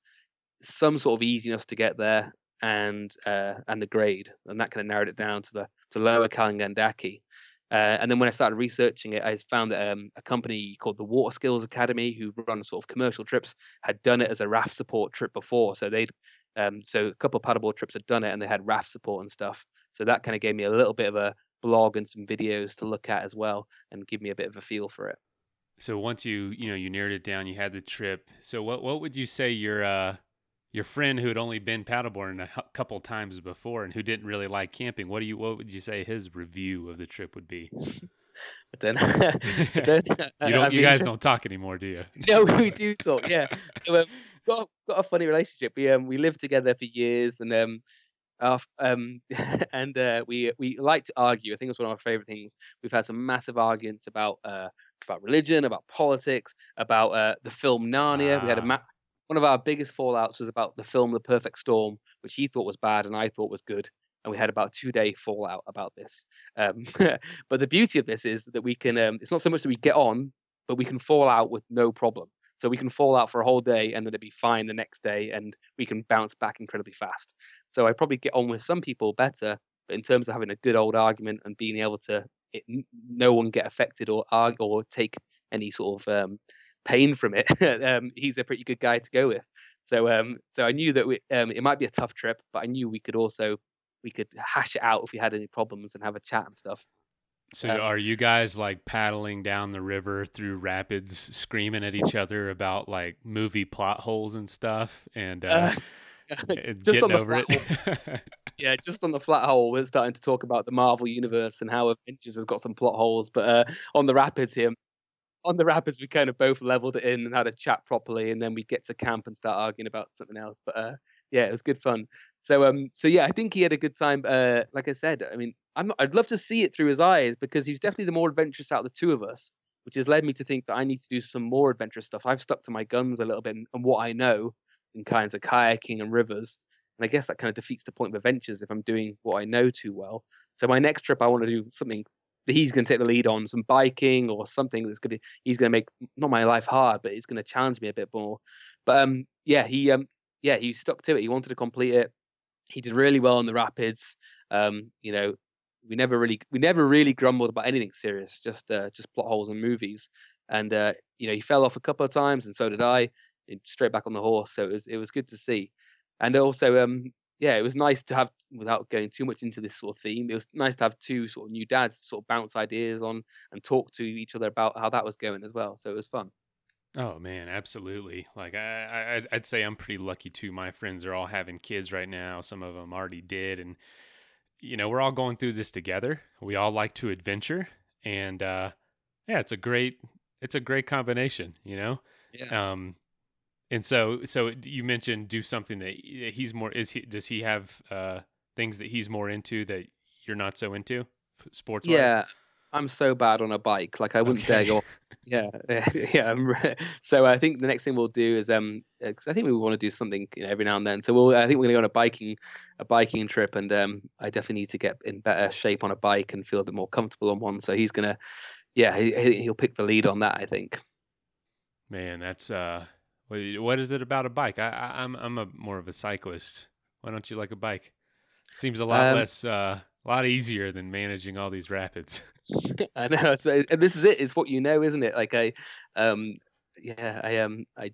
some sort of easiness to get there, and uh, and the grade, and that kind of narrowed it down to the to lower Kali Gandaki. Uh, and then when I started researching it, I found that um, a company called the Water Skills Academy, who run sort of commercial trips, had done it as a raft support trip before. So they'd um, so a couple of paddleboard trips had done it, and they had raft support and stuff. So that kind of gave me a little bit of a blog and some videos to look at as well, and give me a bit of a feel for it. so once you you know you narrowed it down, you had the trip. So what what would you say your uh your friend who had only been paddleboarding a couple times before and who didn't really like camping, what do you what would you say his review of the trip would be? But then, I don't, You don't you guys don't talk anymore, do you? no, we do talk. Yeah, so um, got got a funny relationship. We um we lived together for years, and um, um, and uh, we we like to argue. I think it's one of our favorite things. We've had some massive arguments about uh about religion, about politics, about uh the film Narnia. We had a Ah. ma- one of our biggest fallouts was about the film The Perfect Storm, which he thought was bad and I thought was good. And we had about two day fallout about this. Um, but the beauty of this is that we can, um, it's not so much that we get on, but we can fall out with no problem. So we can fall out for a whole day and then it'd be fine the next day and we can bounce back incredibly fast. So I probably get on with some people better, but in terms of having a good old argument and being able to, it, no one get affected or or take any sort of um, pain from it, um, he's a pretty good guy to go with. So um, so I knew that we, um, it might be a tough trip, but I knew we could also we could hash it out if we had any problems and have a chat and stuff. So Um, are you guys like paddling down the river through rapids, screaming at each other about like movie plot holes and stuff, and uh, and just on the over flat it? yeah, just on the flat hole, we're starting to talk about the Marvel universe and how Avengers has got some plot holes. But uh, on the rapids here, on the rapids, we kind of both leveled it in and had a chat properly, and then we get to camp and start arguing about something else. But uh, yeah, it was good fun. So um, so yeah, I think he had a good time. Uh, like I said, I mean, I'm I'd love to see it through his eyes because he's definitely the more adventurous out of the two of us, which has led me to think that I need to do some more adventurous stuff. I've stuck to my guns a little bit and what I know in kinds of kayaking and rivers. And I guess that kind of defeats the point of adventures if I'm doing what I know too well. So my next trip, I want to do something that he's going to take the lead on, some biking or something that's going to he's going to make not my life hard, but he's going to challenge me a bit more. But um, yeah, he um, yeah, he stuck to it. He wanted to complete it. He did really well in the rapids. Um, you know, we never really we never really grumbled about anything serious, just uh, just plot holes in movies. And uh, you know, he fell off a couple of times, and so did I. Straight back on the horse, so it was it was good to see. And also, um, yeah, it was nice to have, without going too much into this sort of theme, it was nice to have two sort of new dads sort of bounce ideas on and talk to each other about how that was going as well. So it was fun. Oh man, absolutely. Like I, I, I'd- say I'm pretty lucky too. My friends are all having kids right now. Some of them already did, and you know we're all going through this together. We all like to adventure, and uh, yeah, it's a great, it's a great combination. You know, Yeah. um, and so so you mentioned do something that he's more is he does he have uh things that he's more into that you're not so into sports Yeah. I'm so bad on a bike. Like I wouldn't dare go off. Yeah. yeah. So I think the next thing we'll do is um, uh, 'cause I think we want to do something you know every now and then. So we'll I think we're gonna go on a biking a biking trip, and um, I definitely need to get in better shape on a bike and feel a bit more comfortable on one. So he's gonna yeah, he, he'll pick the lead on that. I think. Man, that's uh, what is it about a bike? I, am I'm, I'm a more of a cyclist. Why don't you like a bike? Seems a lot um, less, uh, a lot easier than managing all these rapids. I know, and this is it. It's what you know, isn't it? Like I, um, yeah, I um, I,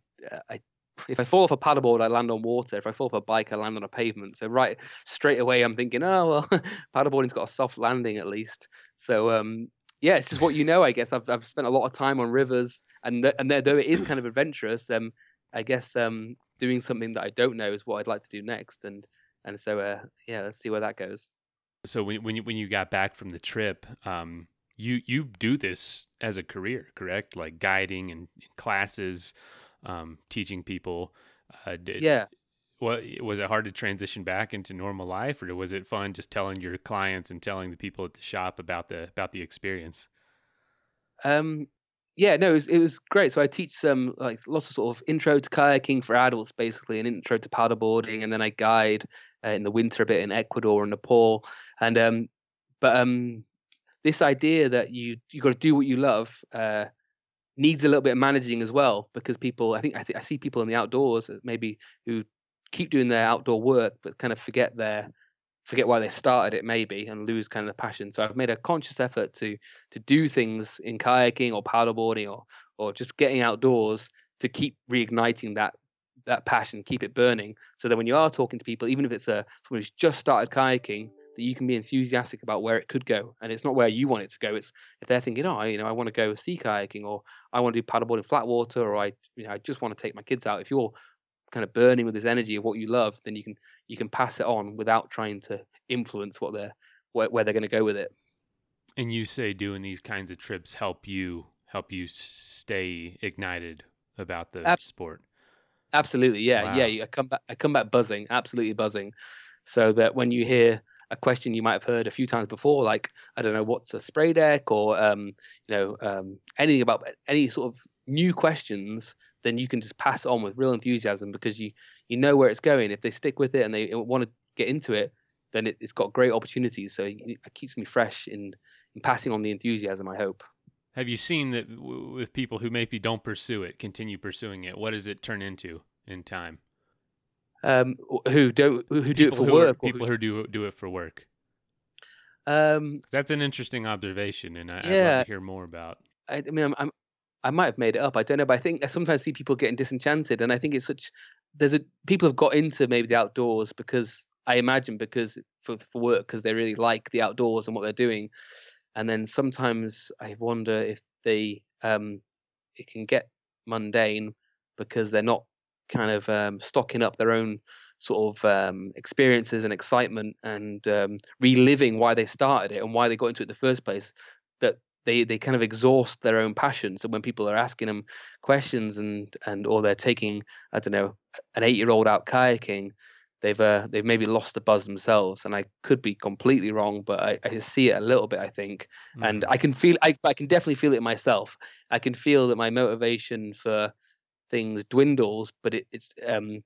I if I fall off a paddleboard, I land on water. If I fall off a bike, I land on a pavement. So right straight away, I'm thinking, oh well, paddleboarding's got a soft landing at least. So um, yeah, it's just what you know. I guess I've I've spent a lot of time on rivers, and th- and there, though it is kind of adventurous, um, I guess um, doing something that I don't know is what I'd like to do next, and and so uh, yeah, let's see where that goes. So when when you when you got back from the trip, um, you you do this as a career, correct? Like guiding and classes um, teaching people. Uh, did, yeah. What was it hard to transition back into normal life, or was it fun just telling your clients and telling the people at the shop about the about the experience? Um, yeah, no, it was, it was great. So I teach some like lots of sort of intro to kayaking for adults, basically, an intro to paddleboarding, and then I guide uh, in the winter a bit in Ecuador and Nepal. And um, but um, this idea that you you got to do what you love uh, needs a little bit of managing as well because people i think i, th- I see people in the outdoors maybe who keep doing their outdoor work but kind of forget their forget why they started it maybe and lose kind of the passion. So i've made a conscious effort to to do things in kayaking or paddleboarding or or just getting outdoors to keep reigniting that that passion keep it burning. So that when you are talking to people even if it's a someone who's just started kayaking that you can be enthusiastic about where it could go and it's not where you want it to go. It's if they're thinking oh you know i want to go sea kayaking or i want to do paddleboarding flat water or i you know i just want to take my kids out if you're kind of burning with this energy of what you love then you can you can pass it on without trying to influence what they're where, where they're going to go with it. And you say doing these kinds of trips help you help you stay ignited about the Ab- sport. absolutely yeah wow. yeah i come back i come back buzzing absolutely buzzing. So that when you hear a question you might have heard a few times before, like I don't know what's a spray deck or um, you know um, anything about any sort of new questions, then you can just pass it on with real enthusiasm because you you know where it's going. If they stick with it and they want to get into it, then it, has got great opportunities. So it keeps me fresh in in passing on the enthusiasm. I hope. Have you seen that w- with people who maybe don't pursue it, continue pursuing it? What does it turn into in time? um, who don't who do it for work. Are, people who, who, do do it for work. Um, that's an interesting observation, and I, would love to hear more about. I, I mean, I'm, I'm, i might have made it up. I don't know, but I think I sometimes see people getting disenchanted, and I think it's such. There's a people have got into maybe the outdoors because I imagine because for for work because they really like the outdoors and what they're doing, and then sometimes I wonder if they um it can get mundane because they're not kind of um, stocking up their own sort of um, experiences and excitement and um, reliving why they started it and why they got into it in the first place that they they kind of exhaust their own passion. So when people are asking them questions and and or they're taking i don't know an eight year old out kayaking they've uh, they've maybe lost the buzz themselves. And i could be completely wrong but i, I see it a little bit i think. Mm. and i can feel I, I can definitely feel it myself. I can feel that my motivation for things dwindles, but it, it's um,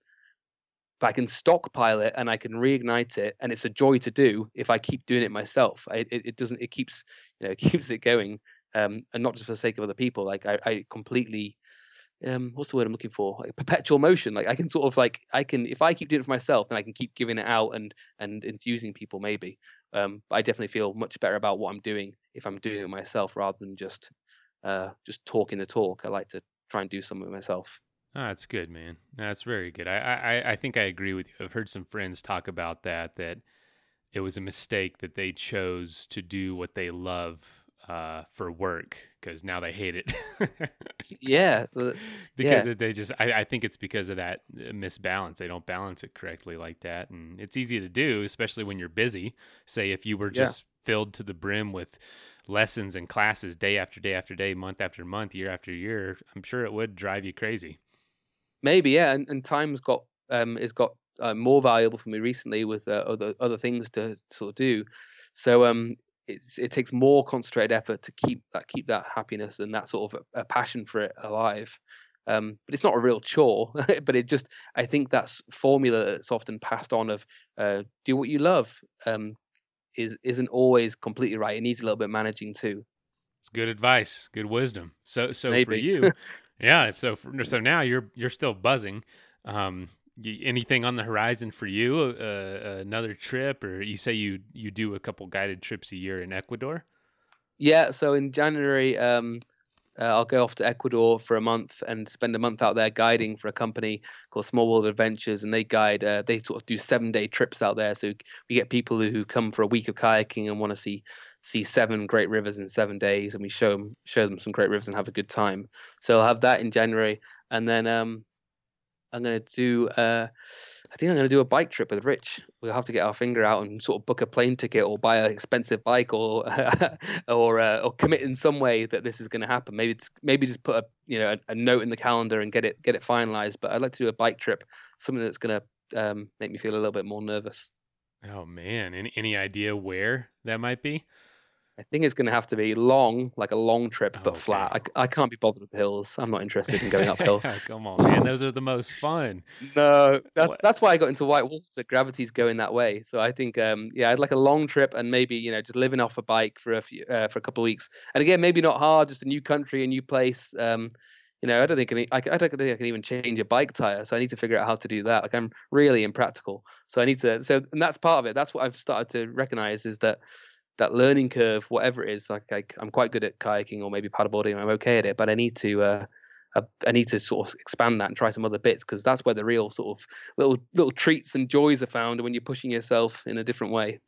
if I can stockpile it and I can reignite it, and it's a joy to do if I keep doing it myself. I, it, it doesn't. It keeps you know it keeps it going, um, and not just for the sake of other people. Like I, I completely. Um, what's the word I'm looking for? Like perpetual motion. Like I can sort of like I can if I keep doing it for myself, then I can keep giving it out and and infusing people maybe. Um, but I definitely feel much better about what I'm doing if I'm doing it myself rather than just uh, just talking the talk. I like to try and do some of it myself. Oh, that's good, man. That's very good. I, I, I think I agree with you. I've heard some friends talk about that, that it was a mistake that they chose to do what they love uh, for work because now they hate it. yeah. because yeah. they just, I, I think it's because of that uh, misbalance. They don't balance it correctly like that. And it's easy to do, especially when you're busy. Say if you were just yeah. filled to the brim with lessons and classes day after day after day, month after month, year after year, I'm sure it would drive you crazy. Maybe, yeah. And, and time's got um is got uh, more valuable for me recently with uh, other other things to sort of do. So um it's, it takes more concentrated effort to keep that keep that happiness and that sort of a, a passion for it alive. Um, but it's not a real chore. but it just I think that's formula that's often passed on of uh, do what you love um, is isn't always completely right. It needs a little bit managing too. It's good advice, good wisdom. So so Maybe. for you, yeah. So for, so now you're you're still buzzing. Um, anything on the horizon for you? Uh, another trip, or you say you you do a couple guided trips a year in Ecuador? Yeah, so in January, um, uh, I'll go off to Ecuador for a month and spend a month out there guiding for a company called Small World Adventures, and they guide. Uh, they sort of do seven day trips out there. So we get people who come for a week of kayaking and want to see see seven great rivers in seven days, and we show them show them some great rivers and have a good time. So I'll have that in January, and then um, I'm gonna do. Uh, I think I'm gonna do a bike trip with Rich. We'll have to get our finger out and sort of book a plane ticket or buy an expensive bike or or uh, or commit in some way that this is going to happen. Maybe maybe just put a you know a, a, note in the calendar and get it get it finalized. But I'd like to do a bike trip, something that's going to um, make me feel a little bit more nervous. Oh man, any any idea where that might be? I think it's going to have to be long, like a long trip, but Okay. flat. I, I can't be bothered with the hills. I'm not interested in going uphill. Come on, man, those are the most fun. No, that's What- that's why I got into white water. Gravity's going that way. So I think, um, yeah, I'd like a long trip and maybe you know just living off a bike for a few uh, for a couple of weeks. And again, maybe not hard, just a new country, a new place. Um, you know, I don't think I, I, I don't think I can even change a bike tire. So I need to figure out how to do that. Like I'm really impractical. So I need to. So and that's part of it. That's what I've started to recognize is that that learning curve, whatever it is, like I, I'm quite good at kayaking or maybe paddleboarding. I'm okay at it, but I need to. Uh, I, I need to sort of expand that and try some other bits because that's where the real sort of little little treats and joys are found when you're pushing yourself in a different way.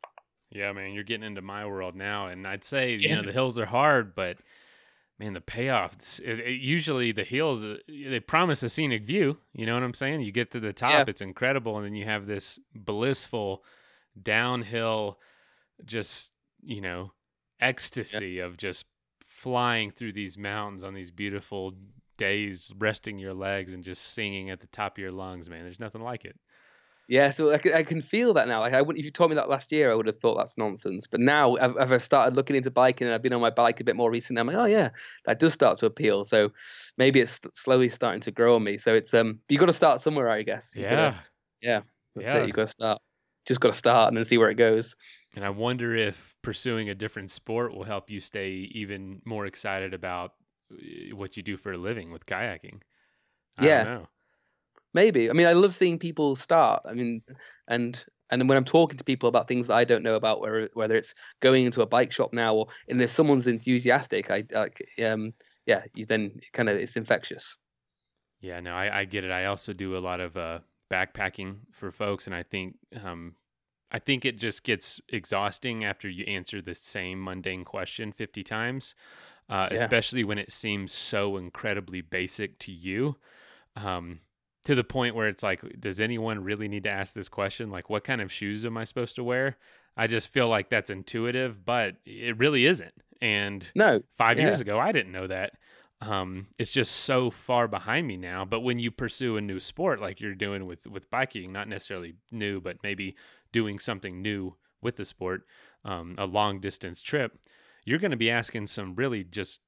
Yeah, man, you're getting into my world now, and I'd say you Yeah. know the hills are hard, but man, the payoff. It, it- usually the hills uh, they promise a scenic view. You know what I'm saying? You get to the top, Yeah. it's incredible, and then you have this blissful downhill, just you know, ecstasy of just flying through these mountains on these beautiful days, resting your legs and just singing at the top of your lungs. Man, there's nothing like it. Yeah, so I can, I can feel that now. Like I would, if you told me that last year, I would have thought that's nonsense. But now, I've, I've started looking into biking and I've been on my bike a bit more recently, I'm like, oh yeah, that does start to appeal. So maybe it's slowly starting to grow on me. So it's um, you got to start somewhere, I guess. You Yeah. gotta- yeah, that's Yeah. it. You got to start. Just got to start and then see where it goes. And I wonder if pursuing a different sport will help you stay even more excited about uh, what you do for a living with kayaking. I Yeah. don't know. Maybe. I mean, I love seeing people start. I mean, and and then when I'm talking to people about things that I don't know about, whether whether it's going into a bike shop now or and if someone's enthusiastic, I like um yeah, you then kind of it's infectious. Yeah, no, I, I get it. I also do a lot of uh, backpacking for folks, and I think um, I think it just gets exhausting after you answer the same mundane question fifty times, uh, Yeah. especially when it seems so incredibly basic to you. Um, to the point where it's like, does anyone really need to ask this question? Like, what kind of shoes am I supposed to wear? I just feel like that's intuitive, but it really isn't. And No, five Yeah. years ago i didn't know that um, it's just so far behind me now but when you pursue a new sport like you're doing with with biking not necessarily new but maybe doing something new with the sport um, a long distance trip you're going to be asking some really just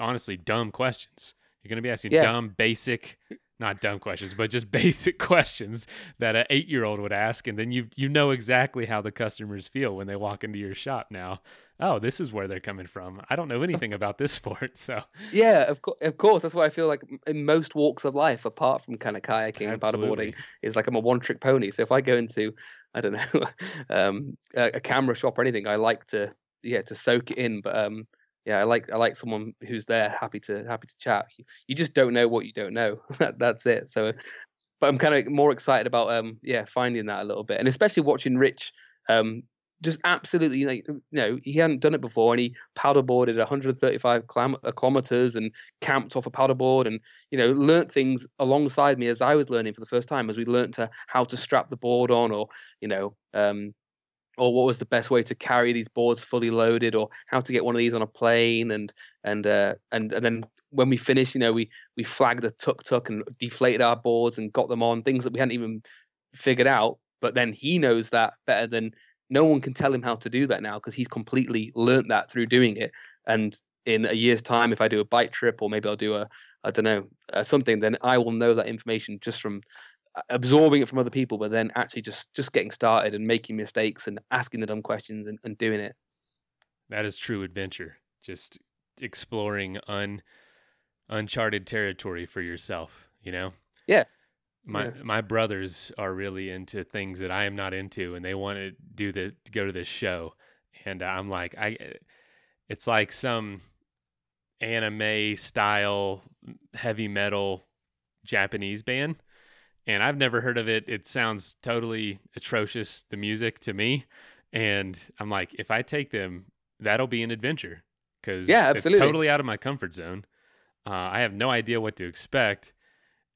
honestly dumb questions you're going to be asking Yeah. dumb basic not dumb questions but just basic questions that an eight year old would ask and then you you know exactly how the customers feel when they walk into your shop now oh, this is where they're coming from. I don't know anything about this sport, so yeah, of course, of course. That's why I feel like in most walks of life, apart from kind of kayaking and paddleboarding, is like I'm a one-trick pony. So if I go into, I don't know, um, a, a camera shop or anything, I like to, yeah, to soak it in. But um, yeah, I like I like someone who's there, happy to happy to chat. You, just don't know what you don't know. that, that's it. So, but I'm kind of more excited about um, yeah, finding that a little bit, and especially watching Rich um just absolutely like you know he hadn't done it before and he paddleboarded 135 clam- uh, kilometers and camped off a paddleboard and you know learnt things alongside me as I was learning for the first time as we learnt to how to strap the board on or you know um or what was the best way to carry these boards fully loaded or how to get one of these on a plane and and uh and and then when we finished you know we we flagged a tuk tuk and deflated our boards and got them on things that we hadn't even figured out but then he knows that better than no one can tell him how to do that now because he's completely learnt that through doing it and in a year's time if i do a bike trip or maybe i'll do a i don't know uh, something then i will know that information just from uh, absorbing it from other people but then actually just just getting started and making mistakes and asking the dumb questions and, and doing it that is true adventure. Just exploring un uncharted territory for yourself, you know? Yeah. My Yeah. my brothers are really into things that I am not into and they want to do the to go to this show. And I'm like I it's like some anime style heavy metal Japanese band. And I've never heard of it. It sounds totally atrocious, the music to me. And I'm like, if I take them, that'll be an adventure because Yeah, it's totally out of my comfort zone. Uh, I have no idea what to expect.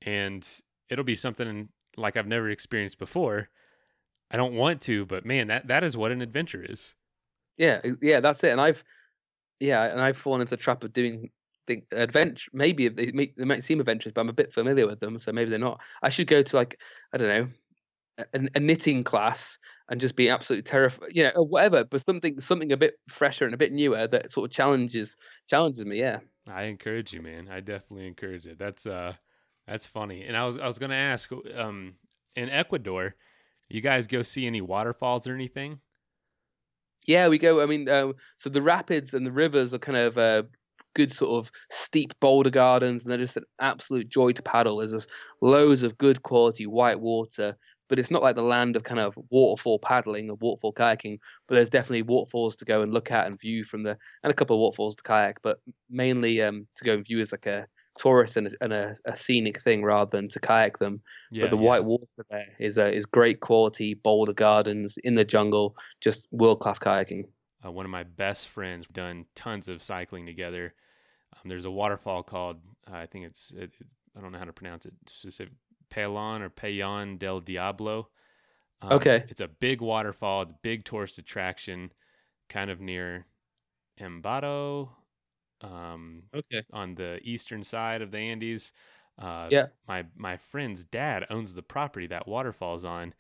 And it'll be something like I've never experienced before. I don't want to, but man, that, that is what an adventure is. Yeah, yeah, that's it. And I've, yeah, and I've fallen into the trap of doing the adventure. Maybe they, may- they might seem adventures, but I'm a bit familiar with them, so maybe they're not. I should go to like, I don't know, a, a knitting class and just be absolutely terrified, you know, or whatever. But something, something a bit fresher and a bit newer that sort of challenges, challenges me. Yeah. I encourage you, man. I definitely encourage it. That's uh that's funny. And I was I was gonna ask, um, in Ecuador, you guys go see any waterfalls or anything? Yeah, we go. I mean, uh, so the rapids and the rivers are kind of uh, good, sort of steep boulder gardens, and they're just an absolute joy to paddle. There's just loads of good quality white water, but it's not like the land of kind of waterfall paddling or waterfall kayaking. But there's definitely waterfalls to go and look at and view from the, and a couple of waterfalls to kayak, but mainly um, to go and view as like a tourist and, a, and a, a scenic thing rather than to kayak them Yeah. but the yeah. white water there is uh, is great quality boulder gardens in the jungle, just world class kayaking. uh, one of my best friends done tons of cycling together. Um, there's a waterfall called uh, I think it's it, I don't know how to pronounce it specific Pelon or Payon del Diablo. Um, Okay. It's a big waterfall, it's a big tourist attraction, kind of near Ambato, um, Okay. on the eastern side of the Andes. Uh, Yeah. My my friend's dad owns the property that waterfall's on.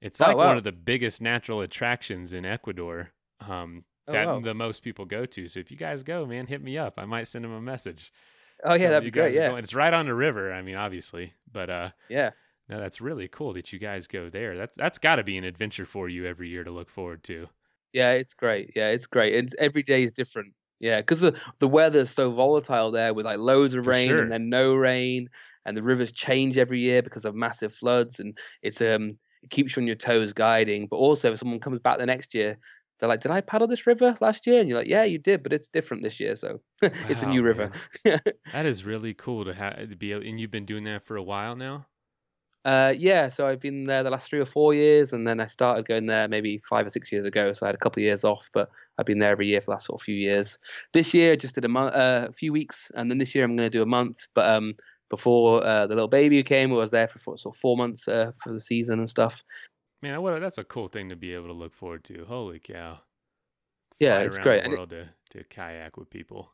It's Oh, like wow. one of the biggest natural attractions in Ecuador. Um, Oh, that wow. the most people go to. So if you guys go, man, hit me up. I might send him a message. Oh yeah, that'd be great. Yeah, going. It's right on the river. I mean, obviously, but uh, yeah, no, that's really cool that you guys go there. That's that's got to be an adventure for you every year to look forward to. yeah. It's great. Yeah, it's great. It's every day is different. Yeah, because the the weather's so volatile there with like loads of For rain sure. and then no rain, and the rivers change every year because of massive floods, and it's um it keeps you on your toes guiding. But also, if someone comes back the next year. They're like, did I paddle this river last year? And you're like, yeah, you did, but it's different this year, so it's a new river. That is really cool to have to be. able- And you've been doing that for a while now. Uh, yeah, so I've been there the last three or four years, and then I started going there maybe five or six years ago. So I had a couple of years off, but I've been there every year for the last sort of few years. This year, I just did a month, uh, a few weeks, and then this year I'm going to do a month. But um, before uh, the little baby came, I was there for four, sort of four months uh, for the season and stuff. Man, what a, that's a cool thing to be able to look forward to. Holy cow! Yeah, Fly it's great. The And it- to, to kayak with people.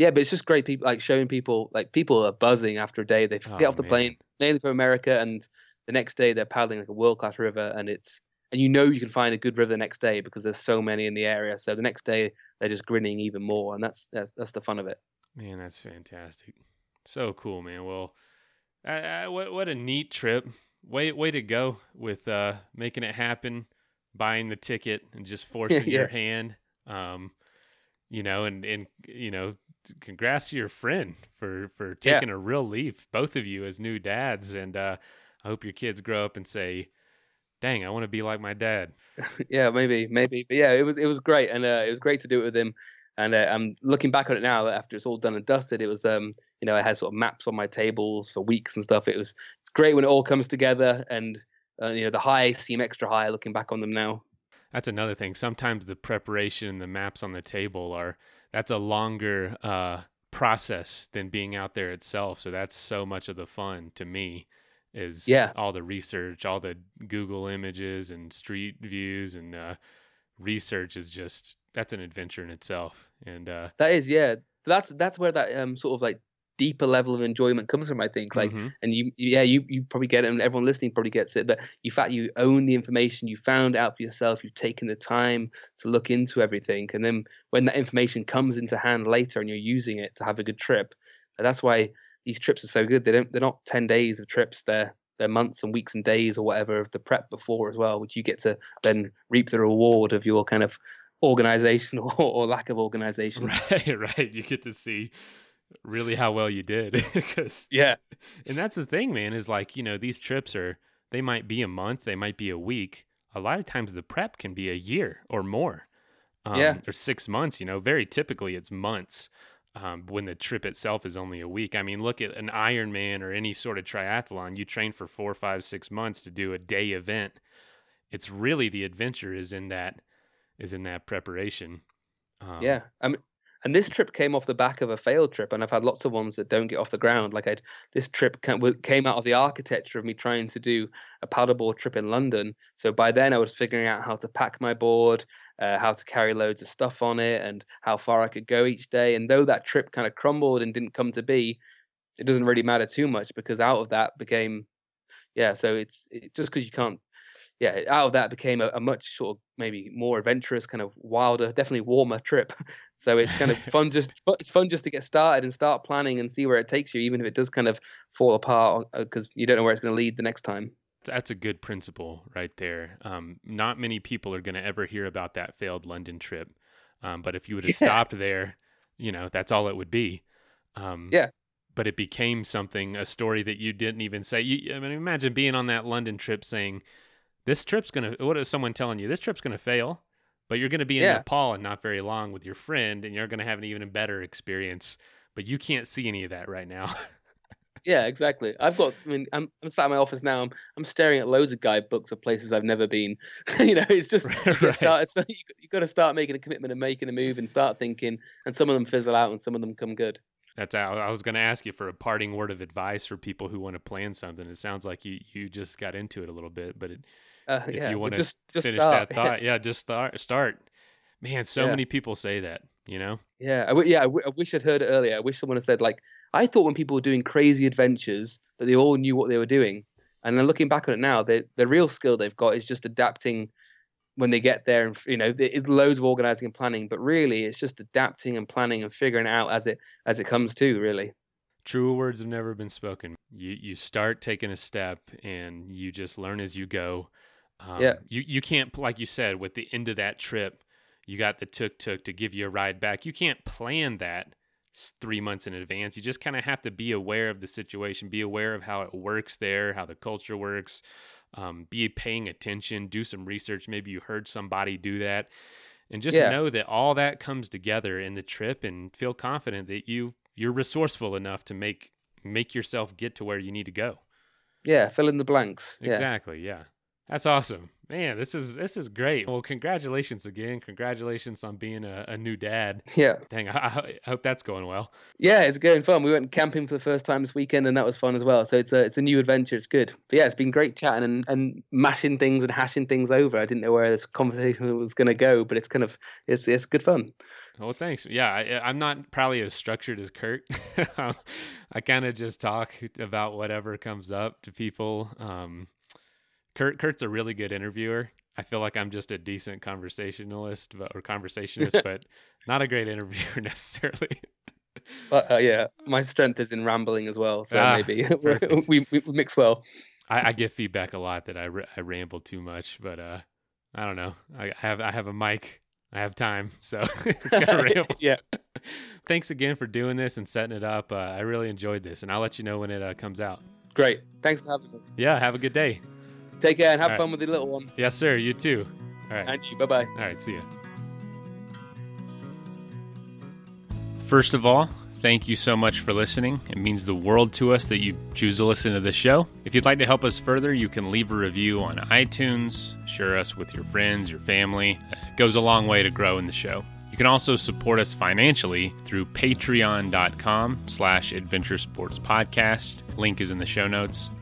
Yeah, but it's just great. People like showing people, like people are buzzing after a day. They Oh, get off the man. plane, mainly from America, and the next day they're paddling like a world class river, and it's and you know you can find a good river the next day because there's so many in the area. So the next day they're just grinning even more, and that's that's that's the fun of it. Man, that's fantastic. So cool, man. Well, uh, uh, what what a neat trip. Way way to go with uh, making it happen, buying the ticket, and just forcing your hand. Um, you know, and and you know, congrats to your friend for for Yeah. taking a real leap. Both of you as new dads, and uh, I hope your kids grow up and say, "Dang, I want to be like my dad." yeah, maybe, maybe, but yeah, it was it was great, and uh, it was great to do it with him. And uh, I'm looking back on it now after it's all done and dusted. It was, um, you know, I had sort of maps on my tables for weeks and stuff. It was it's great when it all comes together, and uh, you know the highs seem extra high looking back on them now. That's another thing. Sometimes the preparation and the maps on the table are that's a longer uh, process than being out there itself. So that's so much of the fun to me is Yeah. all the research, all the Google images and street views and uh, research is just that's an adventure in itself. And uh, That is, yeah. That's that's where that um sort of like deeper level of enjoyment comes from. I think, like, mhm. and you, yeah, you you probably get it, and everyone listening probably gets it. But you fact you own the information, you found out for yourself, you've taken the time to look into everything, and then when that information comes into hand later, and you're using it to have a good trip, that's why these trips are so good. They don't they're not ten days of trips. They're they're months and weeks and days or whatever of the prep before as well, which you get to then reap the reward of your kind of organization or, or lack of organization. Right, right. You get to see really how well you did because Yeah, and that's the thing man is like you know these trips are they might be a month they might be a week. A lot of times the prep can be a year or more um, Yeah. or six months you know very typically it's months um, when the trip itself is only a week. I mean look at an ironman or any sort of triathlon. You train for four five six months to do a day event. It's really the adventure is in that is in that preparation. Um, yeah. I mean, and this trip came off the back of a failed trip, and I've had lots of ones that don't get off the ground. Like I, this trip came, out of the architecture of me trying to do a paddleboard trip in London. So by then I was figuring out how to pack my board, uh, how to carry loads of stuff on it, and how far I could go each day. And though that trip kind of crumbled and didn't come to be, it doesn't really matter too much because out of that became, yeah. So it's it, just because you can't yeah, out of that became a, a much sort of maybe more adventurous, kind of wilder, definitely warmer trip. So it's kind of fun just it's fun just to get started and start planning and see where it takes you, even if it does kind of fall apart because you don't know where it's going to lead the next time. That's a good principle right there. Um, not many people are going to ever hear about that failed London trip. Um, but if you would have Yeah. stopped there, you know, that's all it would be. Um, Yeah. But it became something, a story that you didn't even say. You, I mean, imagine being on that London trip saying, this trip's going to, what is someone telling you? This trip's going to fail, but you're going to be in Yeah. Nepal and not very long with your friend and you're going to have an even better experience. But you can't see any of that right now. Yeah, exactly. I've got. I mean, I'm I'm sat in my office now. I'm I'm staring at loads of guidebooks of places I've never been. you know, it's just you Right. started. So you you got to start making a commitment and making a move and start thinking. And some of them fizzle out, and some of them come good. That's I was going to ask you for a parting word of advice for people who want to plan something. It sounds like you you just got into it a little bit, but it, Uh, if yeah, you want to just just finish start. that thought, yeah, just start. Start. Man, so Yeah. many people say that. You know, Yeah, I w- yeah. I, w- I wish I'd heard it earlier. I wish someone had said like, I thought when people were doing crazy adventures that they all knew what they were doing, and then looking back on it now, the the real skill they've got is just adapting when they get there, and you know, it's loads of organizing and planning, but really it's just adapting and planning and figuring it out as it as it comes to. Really, true words have never been spoken. You you start taking a step, and you just learn as you go. Um, Yeah. You you can't like you said with the end of that trip, you got the tuk tuk to give you a ride back. You can't plan that three months in advance. You just kind of have to be aware of the situation, be aware of how it works there, how the culture works. Um, be paying attention, do some research. Maybe you heard somebody do that, and just Yeah. know that all that comes together in the trip, and feel confident that you you're resourceful enough to make make yourself get to where you need to go. yeah. Fill in the blanks. Yeah, Exactly. Yeah. That's awesome. Man, this is this is great. Well, congratulations again. Congratulations on being a, a new dad. yeah, Dang, I, I hope that's going well. yeah. It's going fun. We went camping for the first time this weekend, and that was fun as well. So it's a it's a new adventure. It's good. But yeah, it's been great chatting and, and mashing things and hashing things over. I didn't know where this conversation was going to go, but it's kind of it's it's good fun. Well, thanks. Yeah, I, I'm not probably as structured as Kurt. I kind of just talk about whatever comes up to people. Um, Kurt Kurt's a really good interviewer. I feel like I'm just a decent conversationalist but, or conversationist, but not a great interviewer necessarily. But uh, yeah, my strength is in rambling as well. So Ah, maybe we, we mix well. I, I get feedback a lot that I, r- I ramble too much, but uh, I don't know. I have I have a mic. I have time, so it's gotta ramble. yeah, Thanks again for doing this and setting it up. Uh, I really enjoyed this, and I'll let you know when it uh, comes out. great. Thanks for having me. Yeah, have a good day. Take care and have All right. fun with the little one. Yes, sir. You too. All right. And you. Bye bye. All right. See ya. First of all, thank you so much for listening. It means the world to us that you choose to listen to the show. If you'd like to help us further, you can leave a review on iTunes, share us with your friends, your family. It goes a long way to grow in the show. You can also support us financially through patreon.com slash adventure sports podcast. Link is in the show notes.